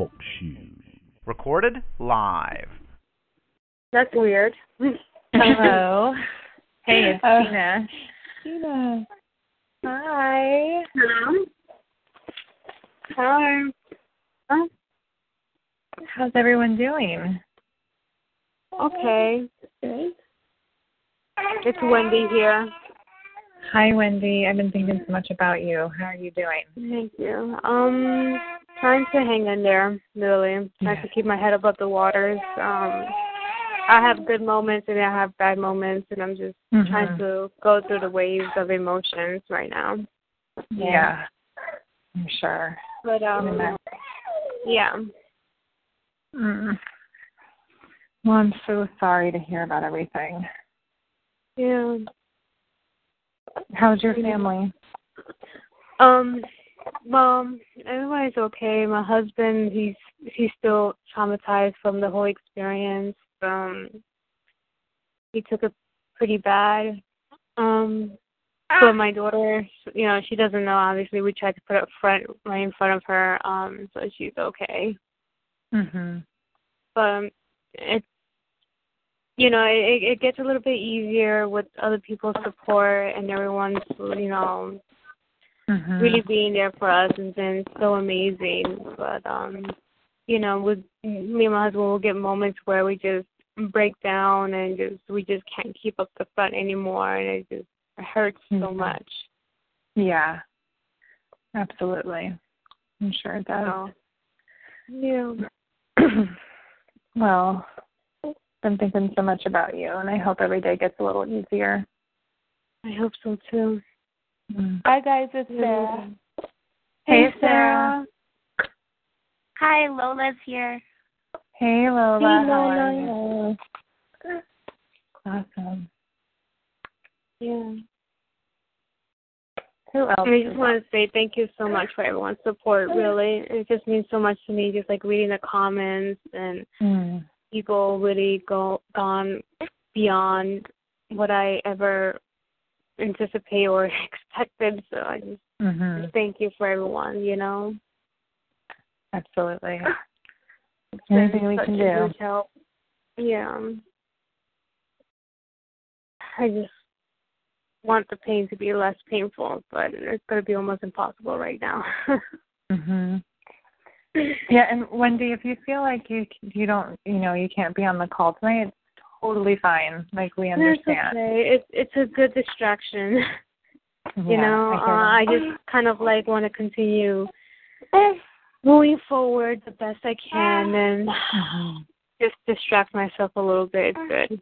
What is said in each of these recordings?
Talk shoes. Recorded live. That's weird. Hello. hey, it's Uh, Tina. Tina. Hi. Hello. Hi. Huh? How's everyone doing? Okay. Good. It's Wendy here. Hi, Wendy. I've been thinking so much about you. How are you doing? Thank you. Um, trying to hang in there, really. Trying Yeah. to keep my head above the waters. Um, I have good moments and I have bad moments, and I'm just trying Mhm. to go through the waves of emotions right now. Yeah. I'm sure. But um, yeah. Mm. Well, I'm so sorry to hear about everything. Yeah. How's your family? Um, well, everybody's okay. My husband, he's he's still traumatized from the whole experience. Um, he took it pretty bad. Um, but my daughter, you know, she doesn't know. Obviously, we tried to put it front right in front of her, um, so she's okay. Mhm. But um, it, you know, it it gets a little bit easier with other people's support and everyone's, you know, Mhm. really being there for us has been so amazing. But um, you know, with me and my husband we'll get moments where we just break down and just we just can't keep up the front anymore and it just hurts so Mhm. much. Yeah. Absolutely. I'm sure it does. So yeah. well, been thinking so much about you, and I hope every day gets a little easier. I hope so too. Mm. Hi guys, it's Sarah. Hey, Sarah. Hi, Lola's here. Hey, Lola. Hey, Lola. Awesome. Yeah. Who else? And I just want to say thank you so much for everyone's support. Really, it just means so much to me. Just like reading the comments and Mm. People really go gone beyond what I ever anticipate or expected. So I just hmm thank you for everyone. You know, Absolutely. Anything we can do. help. Yeah. I just want the pain to be less painful, but it's going to be almost impossible right now. Mhm. Yeah, and Wendy, if you feel like you you don't, you know, you can't be on the call tonight, it's totally fine. Like we That's understand. okay. It's it's a good distraction. you Yeah, know, I uh, I just kind of like want to continue moving forward the best I can and Mhm. just distract myself a little bit. It's good.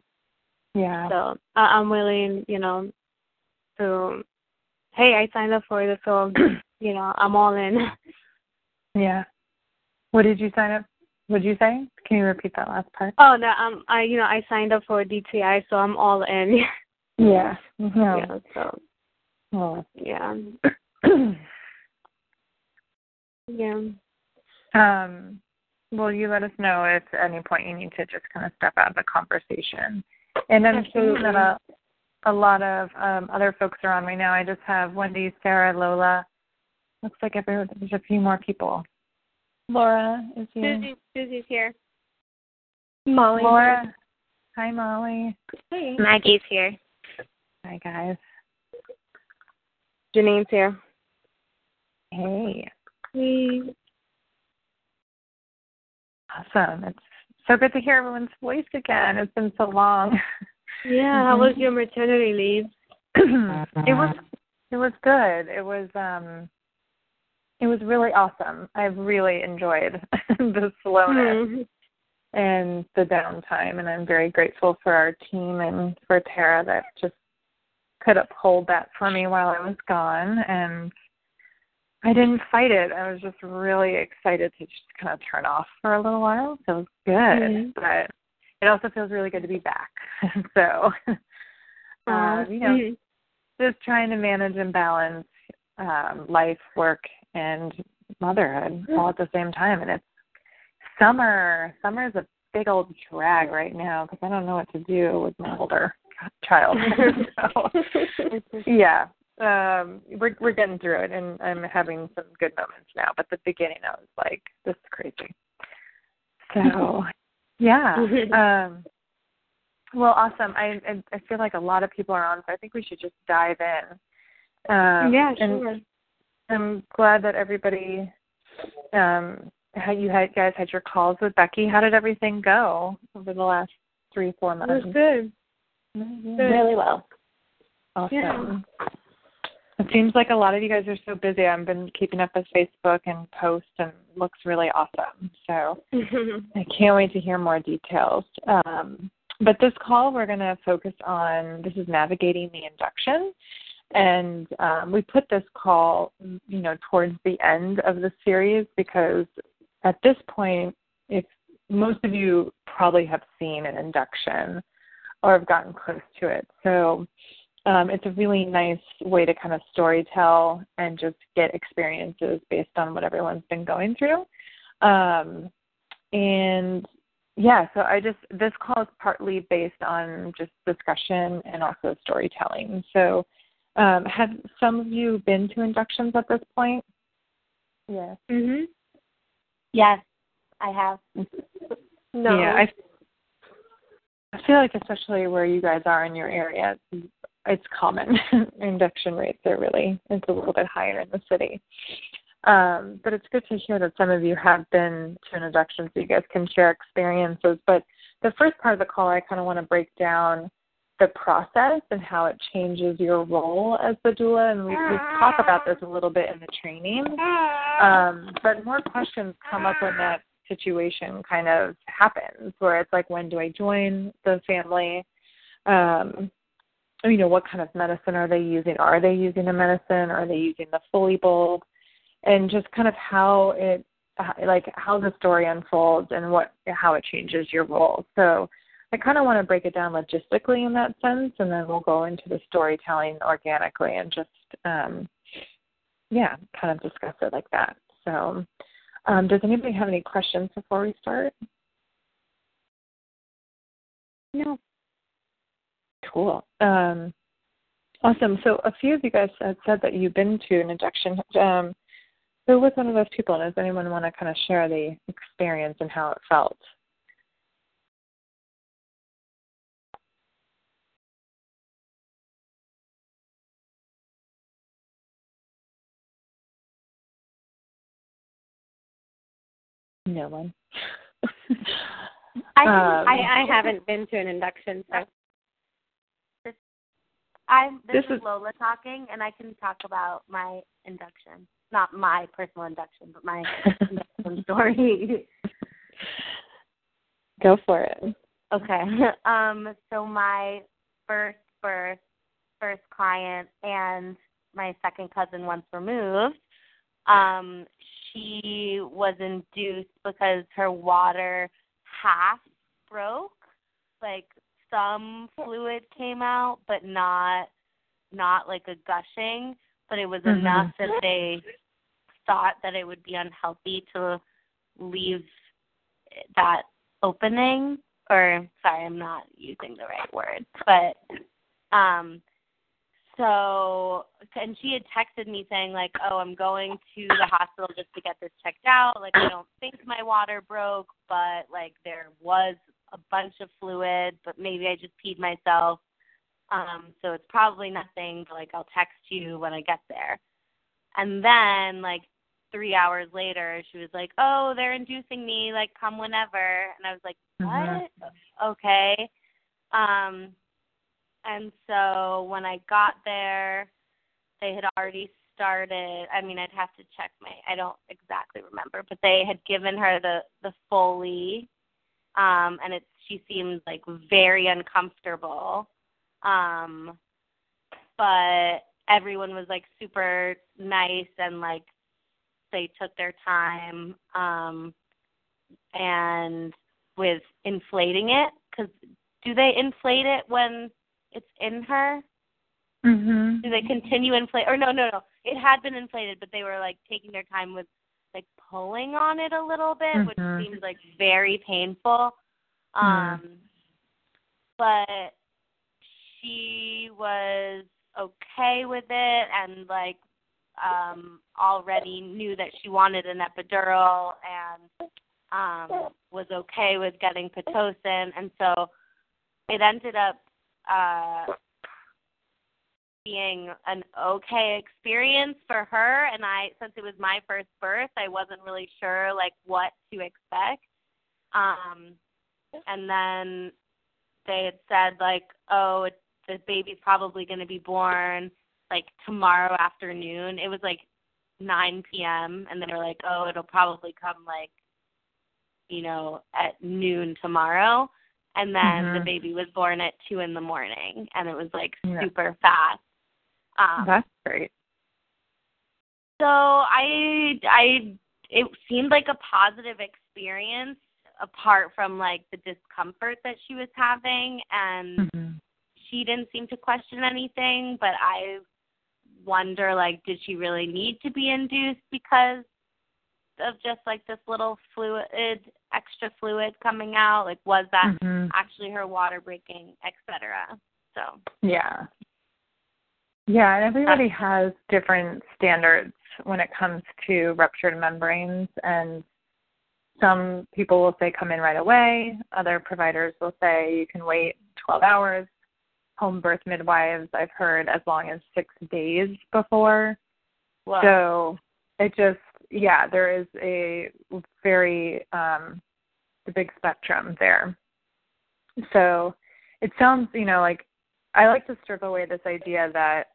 Yeah. So I, I'm willing, you know, to hey, I signed up for this, so you know, I'm all in. Yeah. What did you sign up? What did you say? Can you repeat that last part? Oh no, um, I you know I signed up for DTI, so I'm all in. Yeah. No. Yeah, so Well, yeah, yeah. um, well, you let us know if at any point you need to just kind of step out of the conversation. And I'm seeing that a, a lot of um, other folks are on right now. I just have Wendy, Sarah, Lola. Looks like every, there's a few more people. Laura is here. Susie, Susie's here. Molly. Laura. Hi, Molly. Hey. Maggie's here. Hi, guys. Janine's here. Hey. Hey. Awesome. It's so good to hear everyone's voice again. It's been so long. Yeah, how was your maternity leave? it was it was good. It was um it was really awesome. I've really enjoyed the slowness mm-hmm. and the downtime and I'm very grateful for our team and for Tara that just could uphold that for me while I was gone and I didn't fight it. I was just really excited to just kind of turn off for a little while. So it was good. Mm-hmm. But it also feels really good to be back. so um, you know, mm-hmm. just trying to manage and balance um, life, work and motherhood mm-hmm. all at the same time. And it's summer. Summer is a big old drag right now because I don't know what to do with my older child. so, yeah, um we're we're getting through it and I'm having some good moments now. But the beginning I was like, this is crazy. So yeah. um well awesome. I I I feel like a lot of people are on, so I think we should just dive in. Um yeah, sure. I'm glad that everybody um how you had guys had your calls with Becky. How did everything go over the last three, four months? It was good. Mm-hmm. good. Really well. Awesome. Yeah. It seems like a lot of you guys are so busy. I've been keeping up with Facebook and posts, and looks really awesome. So I can't wait to hear more details. Um, but this call, we're going to focus on this is navigating the induction, and um, we put this call, you know, towards the end of the series because at this point, if most of you probably have seen an induction or have gotten close to it, so um, it's a really nice way to kind of story tell and just get experiences based on what everyone's been going through. Um, and yeah, so I just this call is partly based on just discussion and also storytelling. So um, have some of you been to inductions at this point? Yes. Mhm. Yes, I have. no. Yeah, I I feel like especially where you guys are in your area, it's common. Induction rates are really it's a little bit higher in the city. Um, but it's good to hear that some of you have been to an induction so you guys can share experiences. But the first part of the call I kinda want to break down the process and how it changes your role as the doula and we, we talk about this a little bit in the training. Um, but more questions come up when that situation kind of happens where it's like when do I join the family? Um, you know, what kind of medicine are they using? Are they using a medicine? Are they using the Foley bulb? And just kind of how it, like how the story unfolds and what how it changes your role. So I kind of want to break it down logistically in that sense, and then we'll go into the storytelling organically and just, um, yeah, kind of discuss it like that. So, um, does anybody have any questions before we start? No. Cool. Um, awesome. So a few of you guys had said that you've been to an induction. Um, who was one of those people? Does anyone want to kind of share the experience and how it felt? No one. I, um, I I haven't been to an induction, so I'm this, this is, is Lola talking, and I can talk about my induction. Not my personal induction, but my induction story. Go for it. Okay. Um. So my first birth, first client, and my second cousin once removed. Um. She was induced because her water half broke, like some fluid came out, but not not like a gushing, but it was mm-hmm. enough that they thought that it would be unhealthy to leave that opening or sorry, I'm not using the right word, but um so and she had texted me saying like, "Oh, I'm going to the hospital just to get this checked out. Like I don't think my water broke, but like there was a bunch of fluid, but maybe I just peed myself. Um, so it's probably nothing, but like I'll text you when I get there. and then like three hours later she was like oh they're inducing me like come whenever and i was like what Mm-hmm. okay um and so when i got there they had already started i mean i'd have to check my i don't exactly remember but they had given her the the foley um and it she seemed like very uncomfortable. Um but everyone was like super nice and like they took their time um and with inflating it cuz do they inflate it when it's in her. Mhm. do they continue inflate or no no no. It had been inflated but they were like taking their time with like pulling on it a little bit Mhm. which seems like very painful. Um but she was okay with it and like um already knew that she wanted an epidural and um was okay with getting pitocin. And so it ended up uh being an okay experience for her. And I since it was my first birth I wasn't really sure like what to expect. Um and then they had said like oh it, the baby's probably going to be born like tomorrow afternoon. It was like 9 p.m. and they were like oh it'll probably come like you know at noon tomorrow and then the Mhm. baby was born at 2 in the morning and it was like Yeah. super fast um That's great. so I I it seemed like a positive experience apart from like the discomfort that she was having and Mhm. she didn't seem to question anything, but I wonder like did she really need to be induced because of just like this little fluid extra fluid coming out? Like was that Mhm. actually her water breaking, etc. So Yeah. Yeah, and everybody has different standards when it comes to ruptured membranes and some people will say come in right away. Other providers will say you can wait 12 hours. Home birth midwives, I've heard as long as six days before. So it just, yeah, there is a very um, the big spectrum there. So it sounds, you know, like I like to strip away this idea that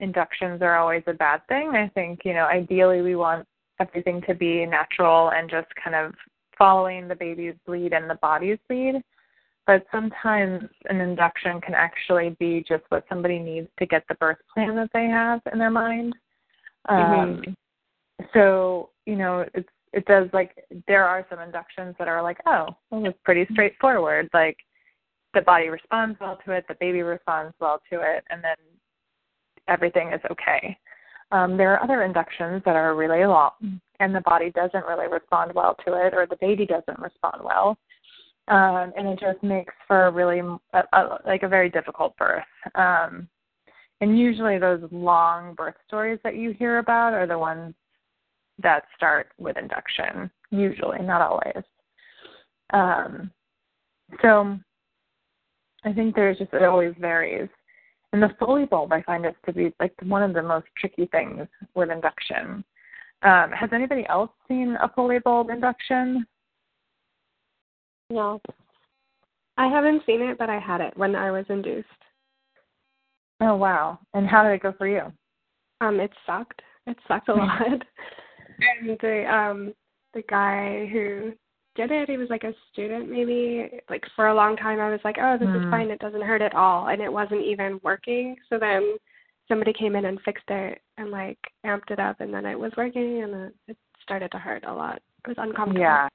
inductions are always a bad thing. I think, you know, ideally we want everything to be natural and just kind of following the baby's bleed and the body's bleed. But sometimes an induction can actually be just what somebody needs to get the birth plan that they have in their mind. Um, so, you know, it's it does like there are some inductions that are like, oh, well, it's pretty straightforward. Like the body responds well to it, the baby responds well to it, and then everything is okay. Um, there are other inductions that are really long, and the body doesn't really respond well to it, or the baby doesn't respond well, um, and it just makes for a really a, a, like a very difficult birth. Um, and usually, those long birth stories that you hear about are the ones that start with induction. Usually, not always. Um, so, I think there's just it always varies. And the Foley bulb, I find it to be like one of the most tricky things with induction. Um, has anybody else seen a Foley bulb induction? No. I haven't seen it, but I had it when I was induced. Oh wow! And how did it go for you? Um, it sucked. It sucked a lot. and the um the guy who did it, he was like a student maybe. Like for a long time I was like, Oh, this Hmm. is fine, it doesn't hurt at all and it wasn't even working. So then somebody came in and fixed it and like amped it up and then it was working and then it started to hurt a lot. It was uncomfortable. Yeah.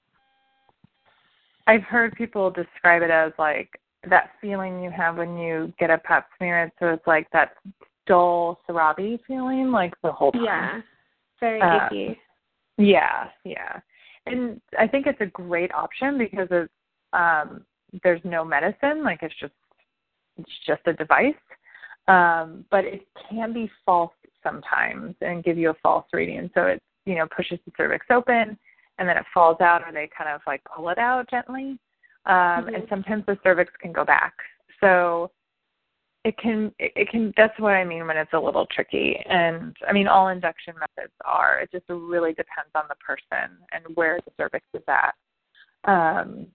I've heard people describe it as like that feeling you have when you get a pap smear. So it's like that dull throbbing feeling, like the whole time. Yeah. Very Uh, achy. Yeah, yeah. And I think it's a great option because it's um there's no medicine, like it's just it's just a device. Um, but it can be false sometimes and give you a false reading. So it, you know, pushes the cervix open and then it falls out or they kind of like pull it out gently. Um and Mhm. sometimes the cervix can go back. So it can it can that's what I mean when it's a little tricky. And I mean all induction methods are. It just really depends on the person and where the cervix is at. Um,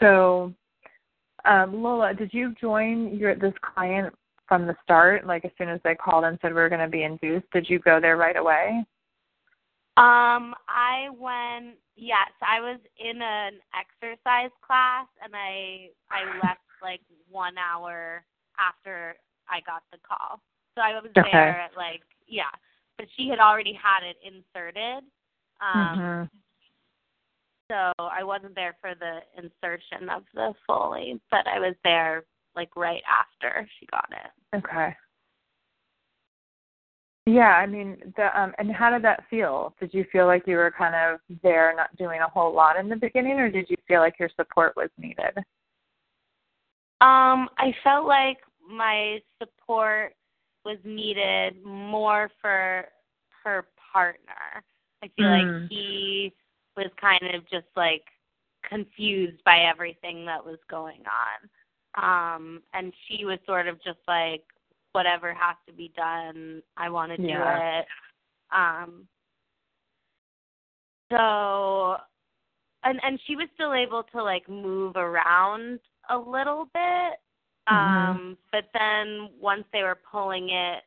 so um, Lola, did you join your this client from the start? Like as soon as they called and said we were going to be induced, did you go there right away? Um, I went. Yes, I was in an exercise class, and I I left like one hour after I got the call. So I was okay. there at like yeah, but she had already had it inserted. Um, mm-hmm. So I wasn't there for the insertion of the Foley, but I was there like right after she got it. Okay. Yeah, I mean, the um and how did that feel? Did you feel like you were kind of there not doing a whole lot in the beginning or did you feel like your support was needed? Um, I felt like my support was needed more for her partner. I feel Mm. like he was kind of just like confused by everything that was going on. Um, and she was sort of just like, whatever has to be done, I want to do Yeah. it. Um, so, and and she was still able to like move around a little bit. Mhm. Um, but then once they were pulling it,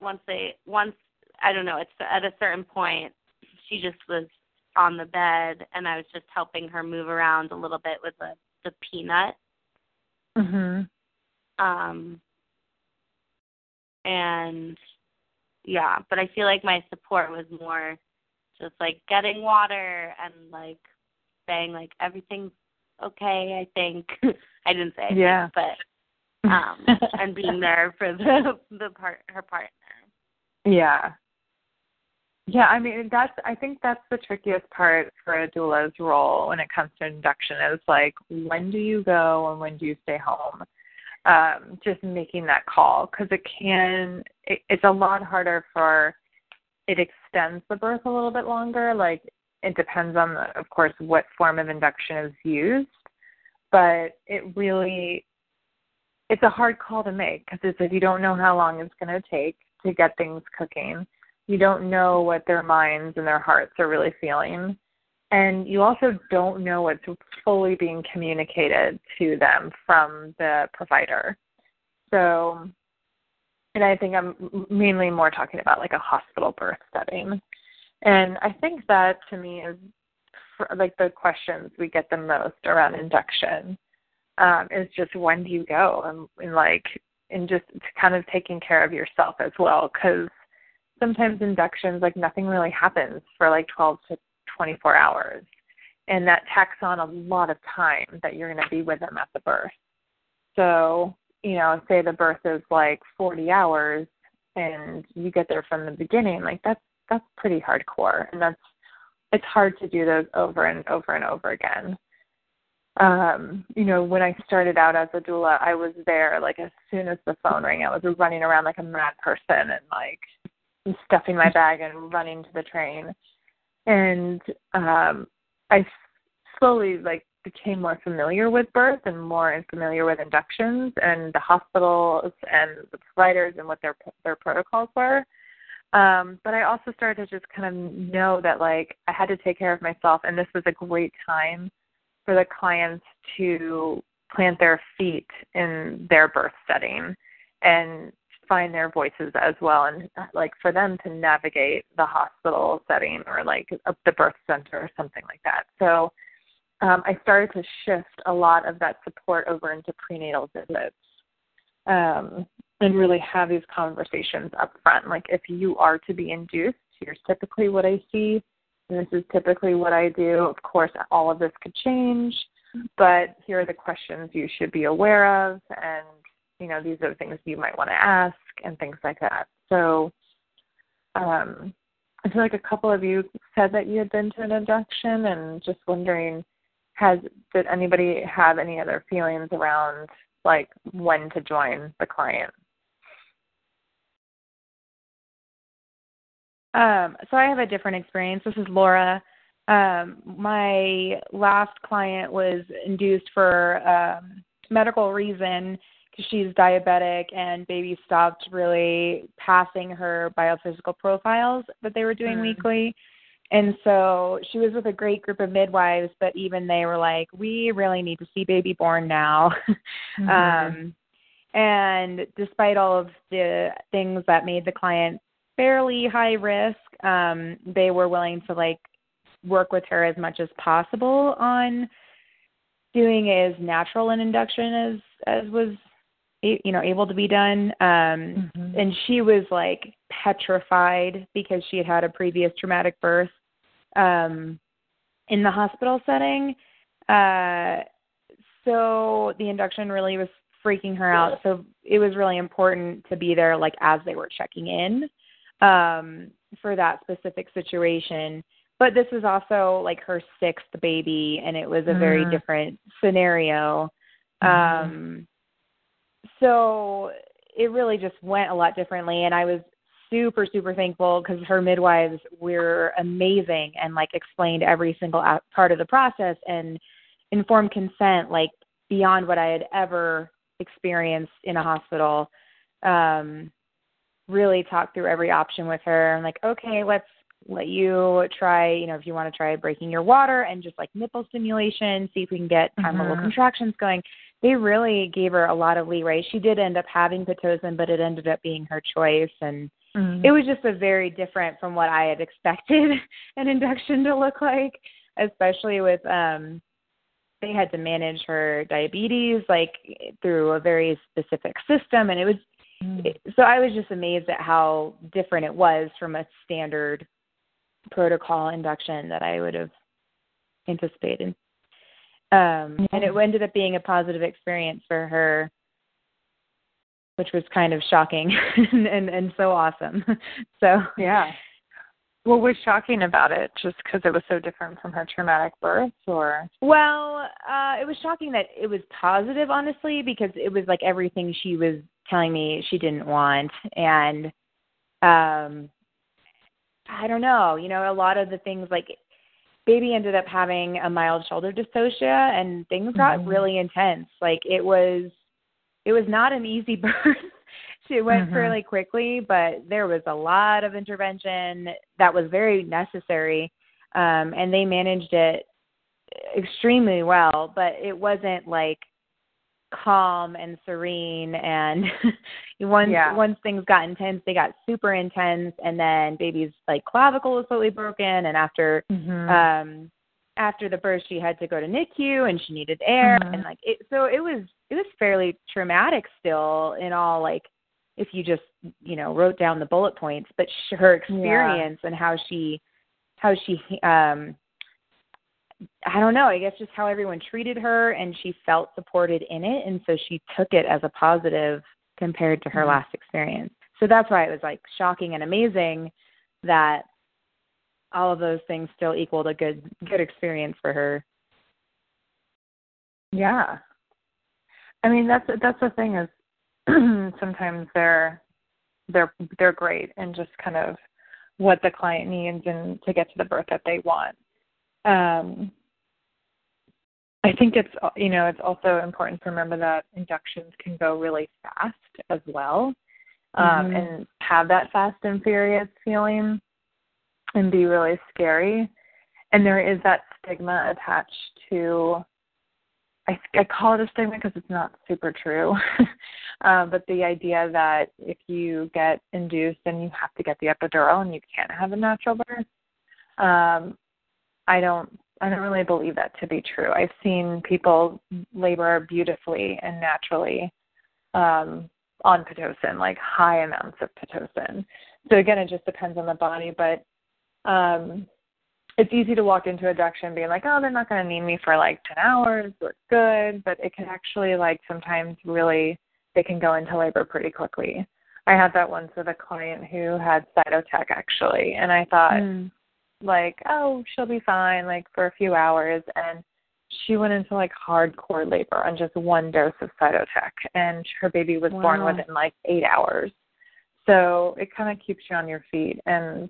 once they once I don't know, it's at a certain point, she just was on the bed, and I was just helping her move around a little bit with the the peanut. Mhm. Um, and yeah, but I feel like my support was more just like getting water and like saying like everything's okay. I think I didn't say I think, Yeah. but um, and being there for the the part her partner. Yeah. Yeah, I mean that's I think that's the trickiest part for a doula's role when it comes to induction is like when do you go and when do you stay home? Um, just making that call because it can it, it's a lot harder for it extends the birth a little bit longer. Like it depends on the, of course what form of induction is used, but it really it's a hard call to make because it's if you don't know how long it's going to take to get things cooking you don't know what their minds and their hearts are really feeling. And you also don't know what's fully being communicated to them from the provider. So, and I think I'm mainly more talking about like a hospital birth setting. And I think that to me is like the questions we get the most around induction um, is just when do you go? And, and like and just kind of taking care of yourself as well because sometimes inductions like nothing really happens for like 12 to 24 hours. And that tacks on a lot of time that you're going to be with them at the birth. So you know say the birth is like 40 hours and you get there from the beginning like that's that's pretty hardcore. And that's it's hard to do those over and over and over again um you know when i started out as a doula i was there like as soon as the phone rang i was running around like a mad person and like stuffing my bag and running to the train. And um i slowly like became more familiar with birth and more familiar with inductions and the hospitals and the providers and what their their protocols were. Um but i also started to just kind of know that like i had to take care of myself and this was a great time for the clients to plant their feet in their birth setting and find their voices as well and like for them to navigate the hospital setting or like the birth center or something like that. So um, i started to shift a lot of that support over into prenatal visits um, and really have these conversations up front like if you are to be induced here's typically what i see and this is typically what i do of course all of this could change but here are the questions you should be aware of and you know, these are the things you might want to ask and things like that. So um, I feel like a couple of you said that you had been to an induction and just wondering has did anybody have any other feelings around like when to join the client? Um, so I have a different experience. This is Laura. Um, my last client was induced for um, medical reason because she's diabetic and baby stopped really passing her biophysical profiles that they were doing mm. weekly and so she was with a great group of midwives but even they were like we really need to see baby born now mm-hmm. um and despite all of the things that made the client fairly high risk. Um they were willing to like work with her as much as possible on doing as natural an induction as as was you know able to be done. Um mm-hmm. and she was like petrified because she had had a previous traumatic birth um in the hospital setting. Uh so the induction really was freaking her out. So it was really important to be there like as they were checking in um for that specific situation but this was also like her sixth baby and it was a very mm. different scenario mm. um so it really just went a lot differently and i was super super thankful because her midwives were amazing and like explained every single part of the process and informed consent like beyond what i had ever experienced in a hospital um really talked through every option with her and like okay let's let you try, you know, if you want to try breaking your water and just like nipple stimulation, see if we can get time mm-hmm. level contractions going. They really gave her a lot of leeway. She did end up having Pitocin, but it ended up being her choice. And mm-hmm. it was just a very different from what I had expected an induction to look like, especially with, um, they had to manage her diabetes like through a very specific system. And it was, mm. so I was just amazed at how different it was from a standard protocol induction that I would have anticipated. Um, and it ended up being a positive experience for her, which was kind of shocking and, and, and so awesome. so yeah. What was shocking about it? Just because it was so different from her traumatic birth, or? Well, uh, it was shocking that it was positive, honestly, because it was like everything she was telling me she didn't want, and um I don't know, you know, a lot of the things like baby ended up having a mild shoulder dystocia and things got mm-hmm. really intense. Like it was it was not an easy birth. it went mm-hmm. fairly quickly, but there was a lot of intervention that was very necessary. Um and they managed it extremely well, but it wasn't like calm and serene and once yeah. once things got intense they got super intense and then baby's like clavicle was totally broken and after mm-hmm. um after the birth she had to go to NICU and she needed air mm-hmm. and like it so it was it was fairly traumatic still in all like if you just you know wrote down the bullet points but her experience yeah. and how she how she um I don't know, I guess just how everyone treated her and she felt supported in it and so she took it as a positive compared to her mm-hmm. last experience. So that's why it was like shocking and amazing that all of those things still equaled a good good experience for her. Yeah. I mean that's that's the thing is sometimes they're they're they're great and just kind of what the client needs and to get to the birth that they want um, I think it's you know it's also important to remember that inductions can go really fast as well, um, mm-hmm. and have that fast and furious feeling, and be really scary. And there is that stigma attached to. I, I call it a stigma because it's not super true, uh, but the idea that if you get induced, then you have to get the epidural and you can't have a natural birth. Um, I don't I don't really believe that to be true. I've seen people labor beautifully and naturally um, on pitocin, like high amounts of pitocin. So again, it just depends on the body, but um, it's easy to walk into induction being like, oh, they're not going to need me for like 10 hours. We're good, but it can actually like sometimes really they can go into labor pretty quickly. I had that once with a client who had cytotec actually, and I thought. Mm like, oh, she'll be fine, like for a few hours, and she went into like hardcore labor on just one dose of cytotec, and her baby was wow. born within like eight hours. So it kind of keeps you on your feet, and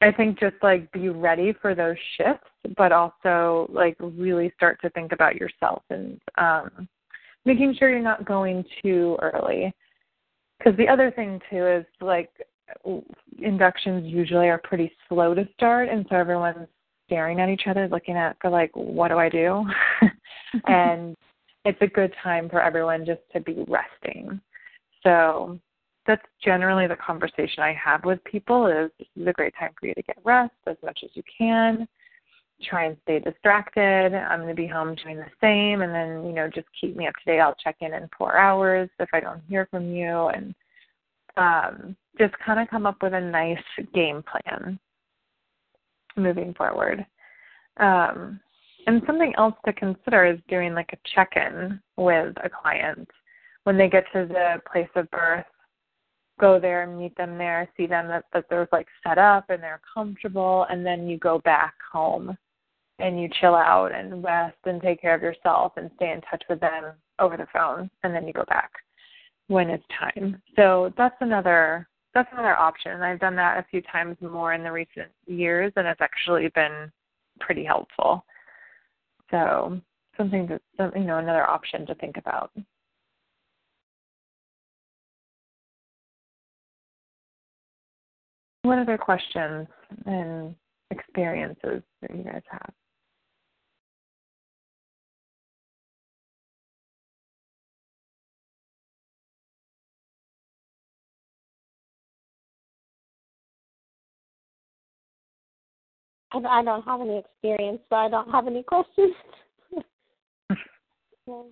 I think just like be ready for those shifts, but also like really start to think about yourself and um making sure you're not going too early. Because the other thing too is like inductions usually are pretty slow to start, and so everyone's staring at each other, looking at for like, what do I do? and it's a good time for everyone just to be resting. So that's generally the conversation I have with people is this is a great time for you to get rest as much as you can. Try and stay distracted. I'm going to be home doing the same and then, you know, just keep me up to date. I'll check in in 4 hours if I don't hear from you and um just kind of come up with a nice game plan moving forward. Um, and something else to consider is doing like a check in with a client when they get to the place of birth. Go there, meet them there, see them that, that they're like set up and they're comfortable, and then you go back home and you chill out and rest and take care of yourself and stay in touch with them over the phone, and then you go back when it's time. So that's another that's another option. I've done that a few times more in the recent years, and it's actually been pretty helpful. So something to you know another option to think about. What other questions and experiences that you guys have? I, I don't have any experience, so I don't have any questions. yeah.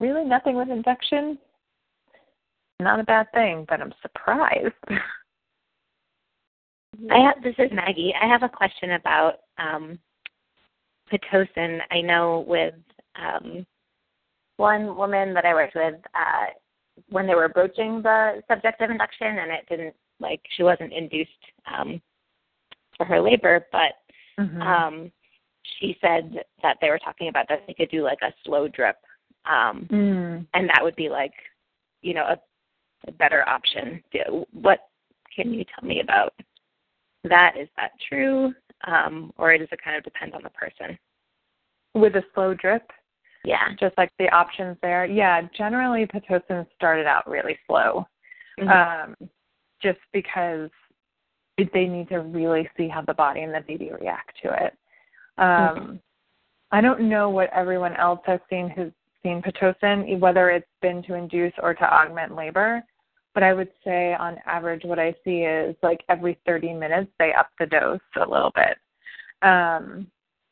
Really, nothing with induction? Not a bad thing, but I'm surprised. I have, this is Maggie. I have a question about um, pitocin. I know with um, one woman that I worked with uh, when they were broaching the subject of induction, and it didn't like she wasn't induced um, for her labor, but mm-hmm. um, she said that they were talking about that they could do like a slow drip, um, mm. and that would be like, you know, a, a better option. What can you tell me about that? Is that true, um, or does it kind of depend on the person? With a slow drip, yeah. Just like the options there. Yeah, generally Pitocin started out really slow. Mm-hmm. Um, just because they need to really see how the body and the baby react to it. Um, mm-hmm. I don't know what everyone else has seen who's seen Pitocin, whether it's been to induce or to augment labor. But I would say on average, what I see is like every 30 minutes, they up the dose a little bit. Um,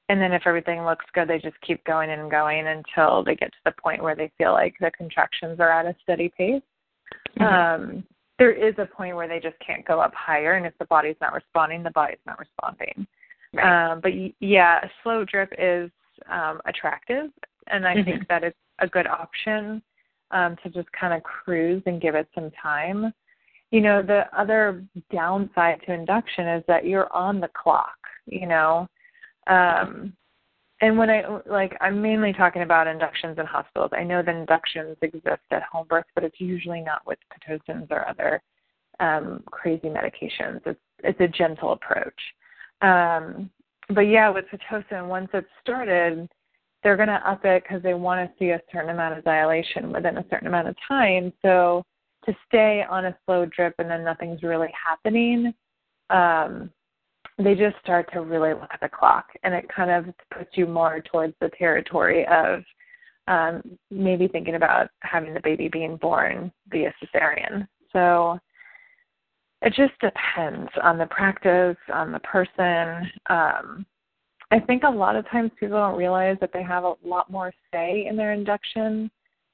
and then if everything looks good, they just keep going and going until they get to the point where they feel like the contractions are at a steady pace. Mm-hmm. Um, there is a point where they just can't go up higher, and if the body's not responding, the body's not responding. Right. Um, but yeah, a slow drip is um, attractive, and I mm-hmm. think that is a good option um, to just kind of cruise and give it some time. You know, the other downside to induction is that you're on the clock. You know, um, and when I like, I'm mainly talking about inductions in hospitals. I know that inductions exist at home birth, but it's usually not with pitocins or other um, crazy medications. It's it's a gentle approach. Um, but yeah, with pitocin, once it's started, they're going to up it because they want to see a certain amount of dilation within a certain amount of time. So to stay on a slow drip and then nothing's really happening, um, they just start to really look at the clock and it kind of puts you more towards the territory of um, maybe thinking about having the baby being born via cesarean. So it just depends on the practice, on the person. Um, I think a lot of times people don't realize that they have a lot more say in their induction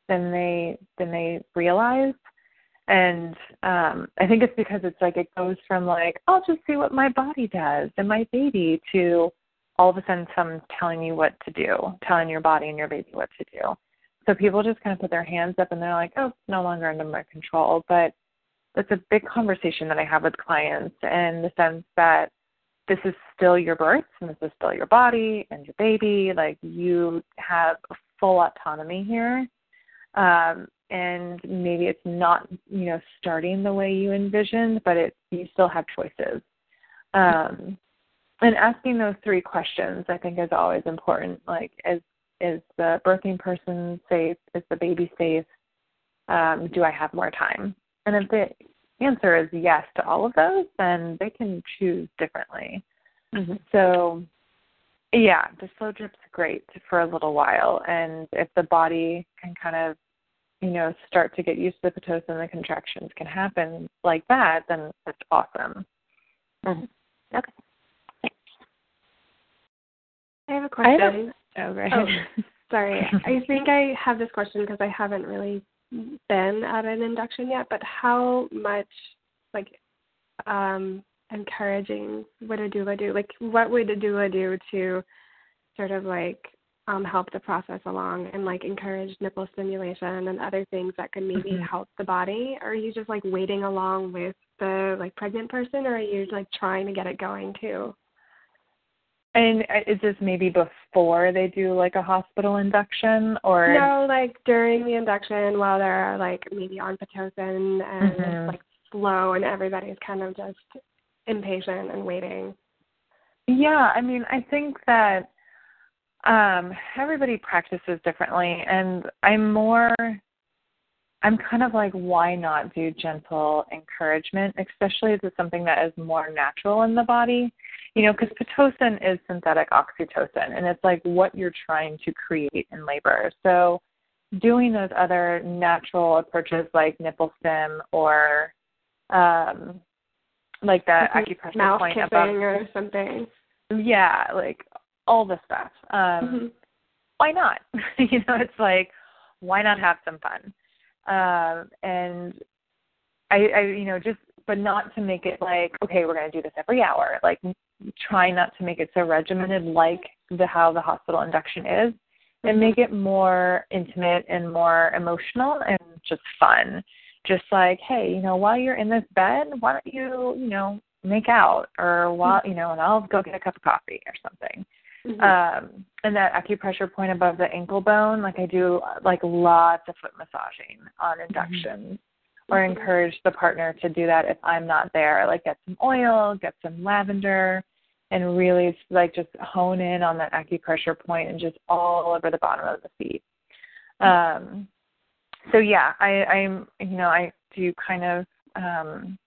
than they than they realize and um i think it's because it's like it goes from like i'll just see what my body does and my baby to all of a sudden someone's telling you what to do telling your body and your baby what to do. So people just kind of put their hands up and they're like oh it's no longer under my control. But that's a big conversation that i have with clients in the sense that this is still your birth and this is still your body and your baby. Like you have full autonomy here. Um, and maybe it's not you know starting the way you envisioned but it you still have choices Um, and asking those three questions, I think, is always important. Like, is is the birthing person safe? Is the baby safe? Um, do I have more time? And if the answer is yes to all of those, then they can choose differently. Mm-hmm. So, yeah, the slow drip's great for a little while, and if the body can kind of, you know, start to get used to the pitocin, the contractions can happen like that, then that's awesome. Mm-hmm. Okay. I have a question. Have, oh, right. Oh, sorry. I think I have this question because I haven't really been at an induction yet, but how much like um encouraging would a doula do? Like what would a doula do to sort of like um help the process along and like encourage nipple stimulation and other things that could maybe mm-hmm. help the body? Or are you just like waiting along with the like pregnant person or are you like trying to get it going too? And uh, is this maybe before they do like a hospital induction or No, like during the induction while they're like maybe on Pitocin and mm-hmm. it's like slow and everybody's kind of just impatient and waiting. Yeah, I mean, I think that um everybody practices differently and I'm more I'm kind of like, why not do gentle encouragement, especially if it's something that is more natural in the body? You know, because Pitocin is synthetic oxytocin, and it's like what you're trying to create in labor. So, doing those other natural approaches like nipple stim or um, like that acupressure mouth point above, or something. Yeah, like all the stuff. Um, mm-hmm. Why not? you know, it's like why not have some fun? Um, and I, I, you know, just, but not to make it like, okay, we're going to do this every hour. Like, try not to make it so regimented like the how the hospital induction is, and mm-hmm. make it more intimate and more emotional and just fun. Just like, hey, you know, while you're in this bed, why don't you, you know, make out, or while, you know, and I'll go get a cup of coffee or something. Mm-hmm. Um, and that acupressure point above the ankle bone, like I do like lots of foot massaging on mm-hmm. inductions mm-hmm. or encourage the partner to do that if I'm not there. Like get some oil, get some lavender, and really like just hone in on that acupressure point and just all over the bottom of the feet. Um, so yeah, I, I'm you know I do kind of um,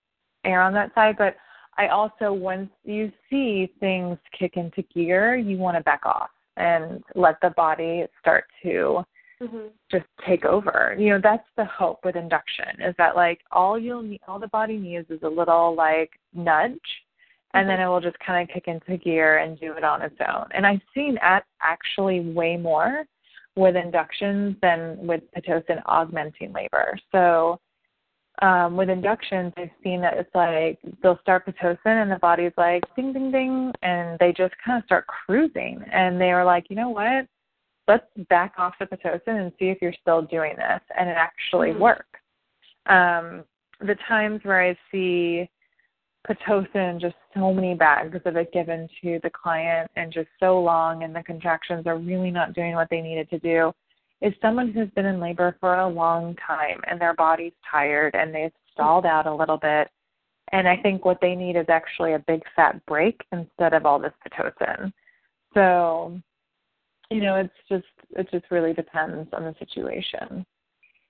err on that side, but I also, once you see things kick into gear, you want to back off and let the body start to mm-hmm. just take over. You know, that's the hope with induction is that like all you'll need, all the body needs is a little like nudge, and mm-hmm. then it will just kind of kick into gear and do it on its own. And I've seen that actually way more with inductions than with pitocin augmenting labor. So um, with inductions, I've seen that it's like they'll start pitocin and the body's like ding, ding, ding, and they just kind of start cruising. And they are like, you know what? Let's back off the pitocin and see if you're still doing this, and it actually mm-hmm. works. Um, the times where I see pitocin, just so many bags of it given to the client, and just so long, and the contractions are really not doing what they needed to do is someone who's been in labor for a long time and their body's tired and they've stalled out a little bit. And I think what they need is actually a big fat break instead of all this pitocin. So, you know, it's just it just really depends on the situation.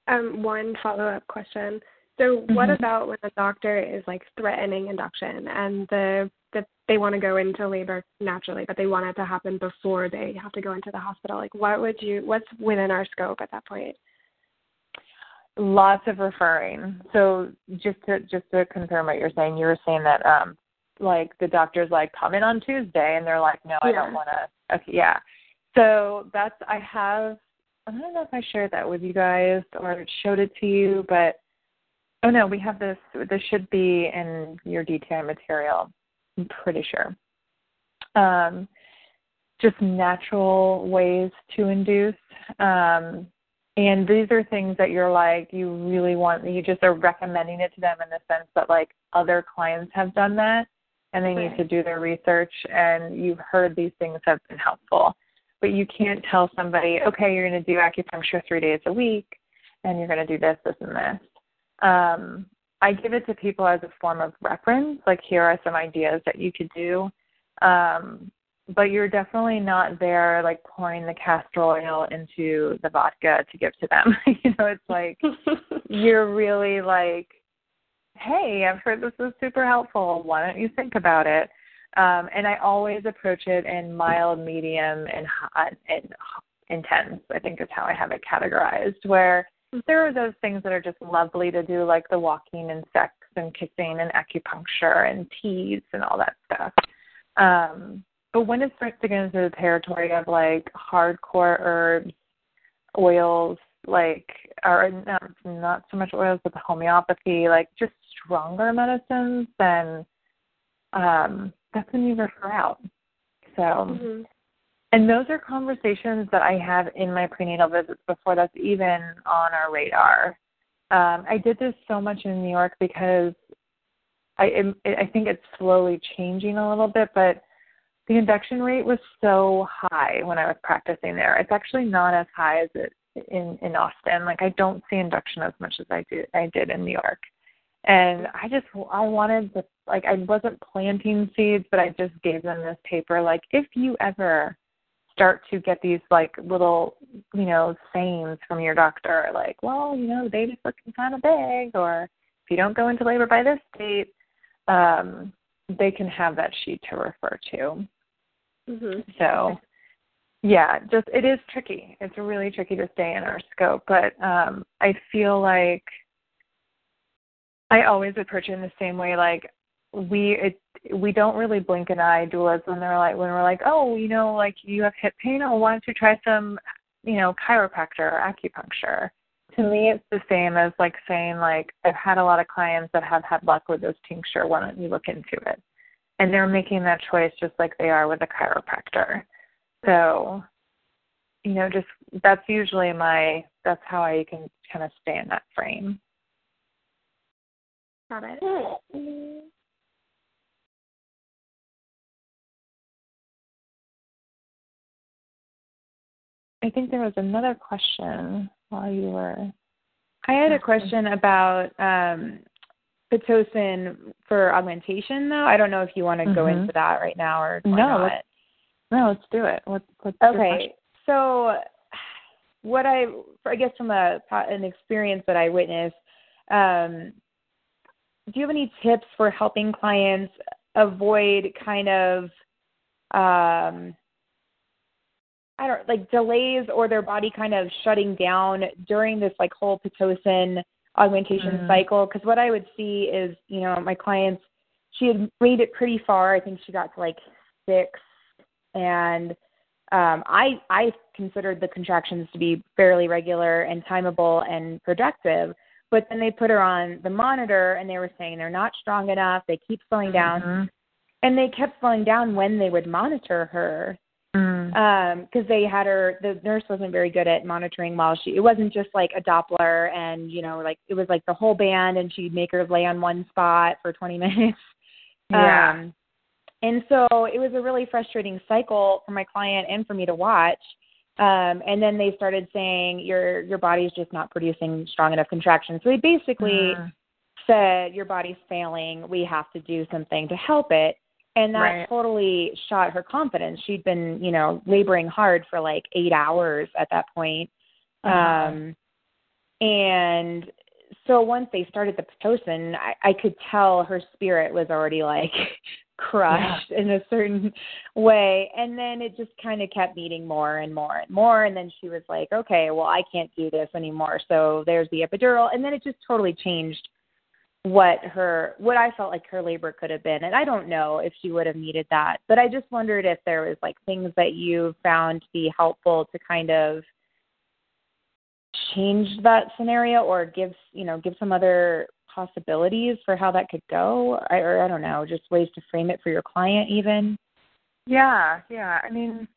Um, one follow up question. So, mm-hmm. what about when the doctor is like threatening induction and the that they want to go into labor naturally, but they want it to happen before they have to go into the hospital. Like, what would you? What's within our scope at that point? Lots of referring. So just to just to confirm what you're saying, you were saying that um like the doctor's like come in on Tuesday, and they're like, no, I don't want to. Okay, yeah. So that's I have. I don't know if I shared that with you guys or showed it to you, but oh no, we have this. This should be in your DTI material I'm pretty sure. Um, just natural ways to induce. Um, and these are things that you're like, you really want, you just are recommending it to them in the sense that like other clients have done that and they need to do their research and you've heard these things have been helpful. But you can't tell somebody, okay, you're going to do acupuncture three days a week and you're going to do this, this, and this. Um, I give it to people as a form of reference. Like here are some ideas that you could do. Um, but you're definitely not there like pouring the castor oil into the vodka to give to them. you know, it's like you're really like, hey, I've heard this is super helpful. Why don't you think about it? Um, and I always approach it in mild, medium, and hot and intense. I think is how I have it categorized. Where there are those things that are just lovely to do, like the walking and sex and kissing and acupuncture and teas and all that stuff. Um, but when it starts to get into the territory of like hardcore herbs, oils, like or not not so much oils but the homeopathy, like just stronger medicines, then um that's when you refer out. So Mm-hmm. And those are conversations that I have in my prenatal visits before that's even on our radar. Um, I did this so much in New York because I I think it's slowly changing a little bit, but the induction rate was so high when I was practicing there. It's actually not as high as it in in Austin. Like I don't see induction as much as I do I did in New York. And I just I wanted to like I wasn't planting seeds, but I just gave them this paper like if you ever start to get these like little you know sayings from your doctor like well you know the baby's looking kind of big or if you don't go into labor by this date um they can have that sheet to refer to. Mm-hmm. so yeah just it is tricky. It's really tricky to stay in our scope but um i feel like i always approach it in the same way like we it we don't really blink an eye doulas when they're like when we're like oh you know like you have hip pain oh why don't you try some you know chiropractor or acupuncture? To me it's the same as like saying like i've had a lot of clients that have had luck with this tincture why don't you look into it? And they're making that choice just like they are with a chiropractor. So you know just that's usually my that's how i can kind of stay in that frame. Got it. I think there was another question while you were I had a question about um, Pitocin for augmentation, though. I don't know if you want to go Mhm. into that right now or, or No, not. let's- no let's do it what's what's? Okay, so what I, I guess from a an experience that I witnessed, um, do you have any tips for helping clients avoid kind of, um, I don't like delays or their body kind of shutting down during this like whole pitocin augmentation Mhm. cycle? Because what I would see is, you know, my clients, she had made it pretty far. I think she got to like six and um, I I considered the contractions to be fairly regular and timeable and productive. But then they put her on the monitor and they were saying they're not strong enough. They keep slowing down, Mhm. and they kept slowing down when they would monitor her Mm. um because they had her the nurse wasn't very good at monitoring while she it wasn't just like a doppler and you know like it was like the whole band and she'd make her lay on one spot for 20 minutes Yeah. um and so it was a really frustrating cycle for my client and for me to watch um and then they started saying your your body's just not producing strong enough contractions so they basically Mm. said your body's failing we have to do something to help it and that Right. totally shot her confidence. She'd been you know laboring hard for like eight hours at that point. Uh-huh. um and so once they started the pitocin i i could tell her spirit was already like crushed in a certain way. And then it just kind of kept needing more and more and more. And then she was like okay well i can't do this anymore. So there's the epidural. And then it just totally changed what her what I felt like her labor could have been. And I don't know if she would have needed that. But I just wondered if there was like things that you found to be helpful to kind of change that scenario or give you know, give some other possibilities for how that could go. I or I don't know, just ways to frame it for your client even. Yeah, yeah. I mean,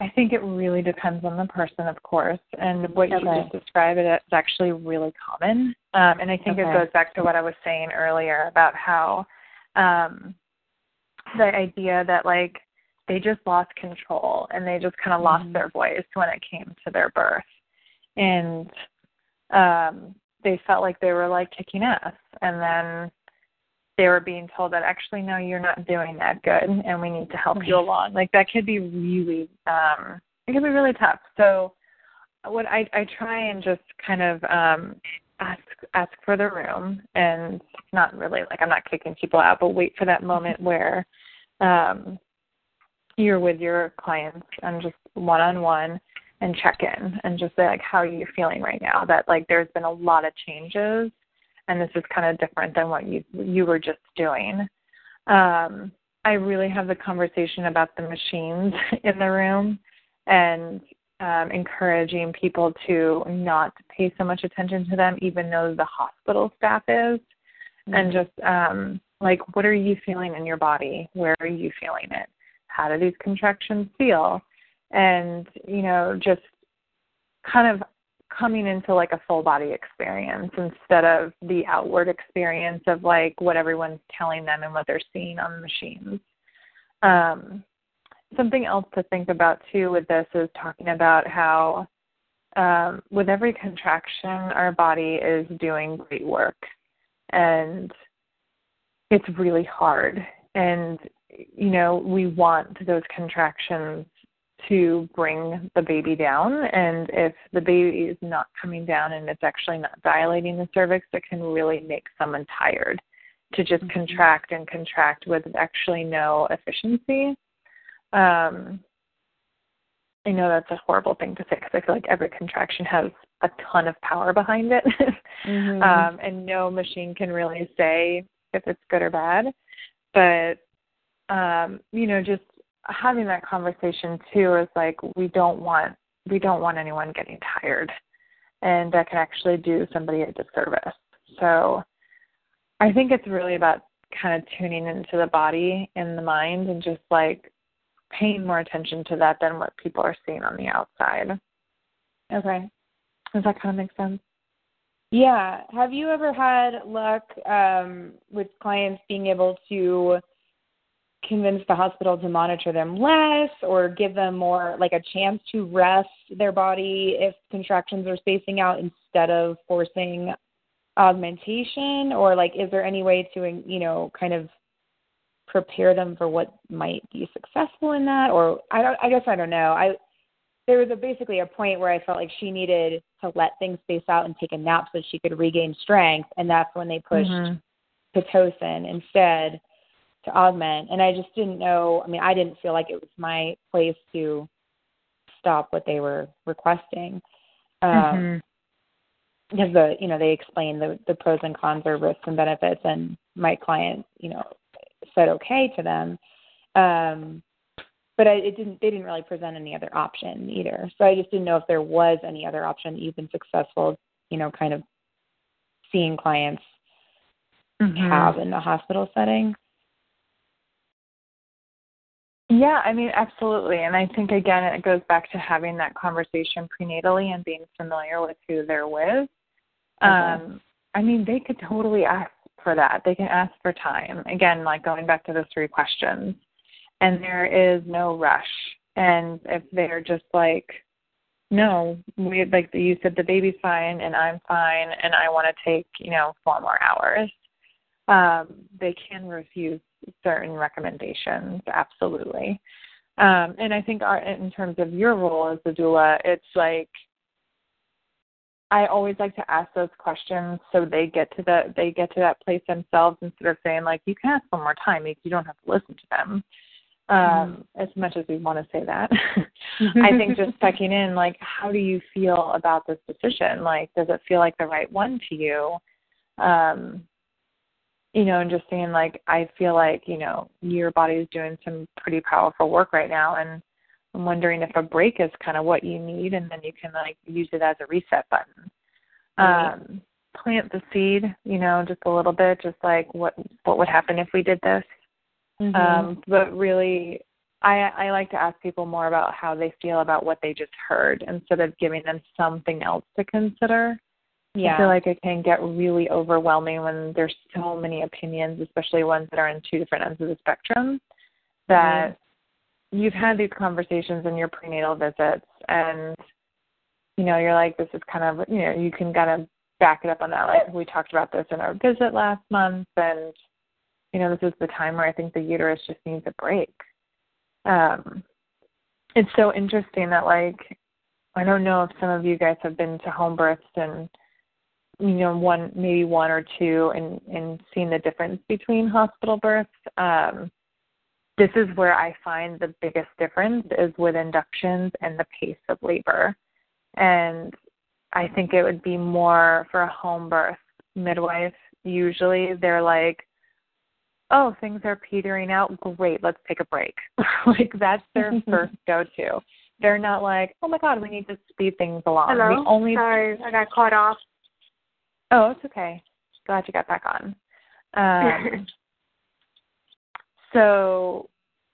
I think it really depends on the person, of course, and what you Okay. just described it is actually really common. Um, and I think it goes back to what I was saying earlier about how um, the idea that like they just lost control and they just kind of lost Mhm. their voice when it came to their birth, and um, they felt like they were like kicking ass. And then they were being told that actually no you're not doing that good and we need to help you along. Like that could be really um it could be really tough. So what i i try and just kind of um ask ask for the room and not really like i'm not kicking people out but wait for that moment where um you're with your clients and just one on one and check in and just say like how are you feeling right now? That like there's been a lot of changes and this is kind of different than what you you were just doing. Um i really have the conversation about the machines in the room and um, encouraging people to not pay so much attention to them, even though the hospital staff is, mm-hmm. and just um, like, what are you feeling in your body? Where are you feeling it? How do these contractions feel? And you know, just kind of coming into like a full body experience instead of the outward experience of like what everyone's telling them and what they're seeing on the machines. Um, something else to think about too with this is talking about how um, with every contraction, our body is doing great work, and it's really hard. And you know, we want those contractions to bring the baby down. And if the baby is not coming down and it's actually not dilating the cervix, it can really make someone tired to just mm-hmm. contract and contract with actually no efficiency. Um, I know that's a horrible thing to say because I feel like every contraction has a ton of power behind it, mm-hmm. um, and no machine can really say if it's good or bad. But um, you know, just having that conversation too is like we don't want we don't want anyone getting tired, and that can actually do somebody a disservice. So I think it's really about kind of tuning into the body and the mind and just like paying more attention to that than what people are seeing on the outside. Okay. Does that kind of make sense? Yeah. Have you ever had luck um, with clients being able to convince the hospital to monitor them less or give them more like a chance to rest their body if contractions are spacing out instead of forcing augmentation or like is there any way to you know kind of prepare them for what might be successful in that or I don't I guess I don't know. I there was a, basically a point where I felt like she needed to let things space out and take a nap so she could regain strength and that's when they pushed mm-hmm. pitocin instead to augment and I just didn't know I mean I didn't feel like it was my place to stop what they were requesting. Um mm-hmm because the you know they explained the the pros and cons or risks and benefits and my client you know said okay to them. Um, but I, it didn't. They didn't really present any other option either. So I just didn't know if there was any other option. You've been successful, you know, kind of seeing clients mm-hmm. have in the hospital setting. Yeah, I mean, absolutely. And I think, again, it goes back to having that conversation prenatally and being familiar with who they're with. Okay. Um, I mean, they could totally ask for that. They can ask for time. Again, like going back to the three questions. And there is no rush. And if they're just like, no, we like you said the baby's fine and I'm fine and I want to take, you know, four more hours. Um, they can refuse certain recommendations, absolutely. Um, and I think our, in terms of your role as a doula, it's like I always like to ask those questions so they get to the they get to that place themselves instead of saying like you can ask one more time you don't have to listen to them um mm as much as we want to say that. I think just checking in like how do you feel about this decision? Like does it feel like the right one to you? Um you know and just saying like i feel like you know your body is doing some pretty powerful work right now and I'm wondering if a break is kind of what you need, and then you can like use it as a reset button. Um, plant the seed, you know, just a little bit, just like what what would happen if we did this. Mm-hmm. Um, but really, I I like to ask people more about how they feel about what they just heard instead of giving them something else to consider. Yeah. I feel like it can get really overwhelming when there's so many opinions, especially ones that are in two different ends of the spectrum, that mm-hmm you've had these conversations in your prenatal visits and you know you're like this is kind of you know you can kind of back it up on that. Like we talked about this in our visit last month, and you know, this is the time where I think the uterus just needs a break. Um, it's so interesting that like I don't know if some of you guys have been to home births and you know one maybe one or two and and seen the difference between hospital births. Um, this is where I find the biggest difference is with inductions and the pace of labor. And I think it would be more for a home birth midwife. Usually they're like, oh, things are petering out. Great, let's take a break. like that's their first go to. They're not like, oh my God, we need to speed things along. Hello. The only Sorry, I got caught off. Oh, it's okay. Glad you got back on. Um, so,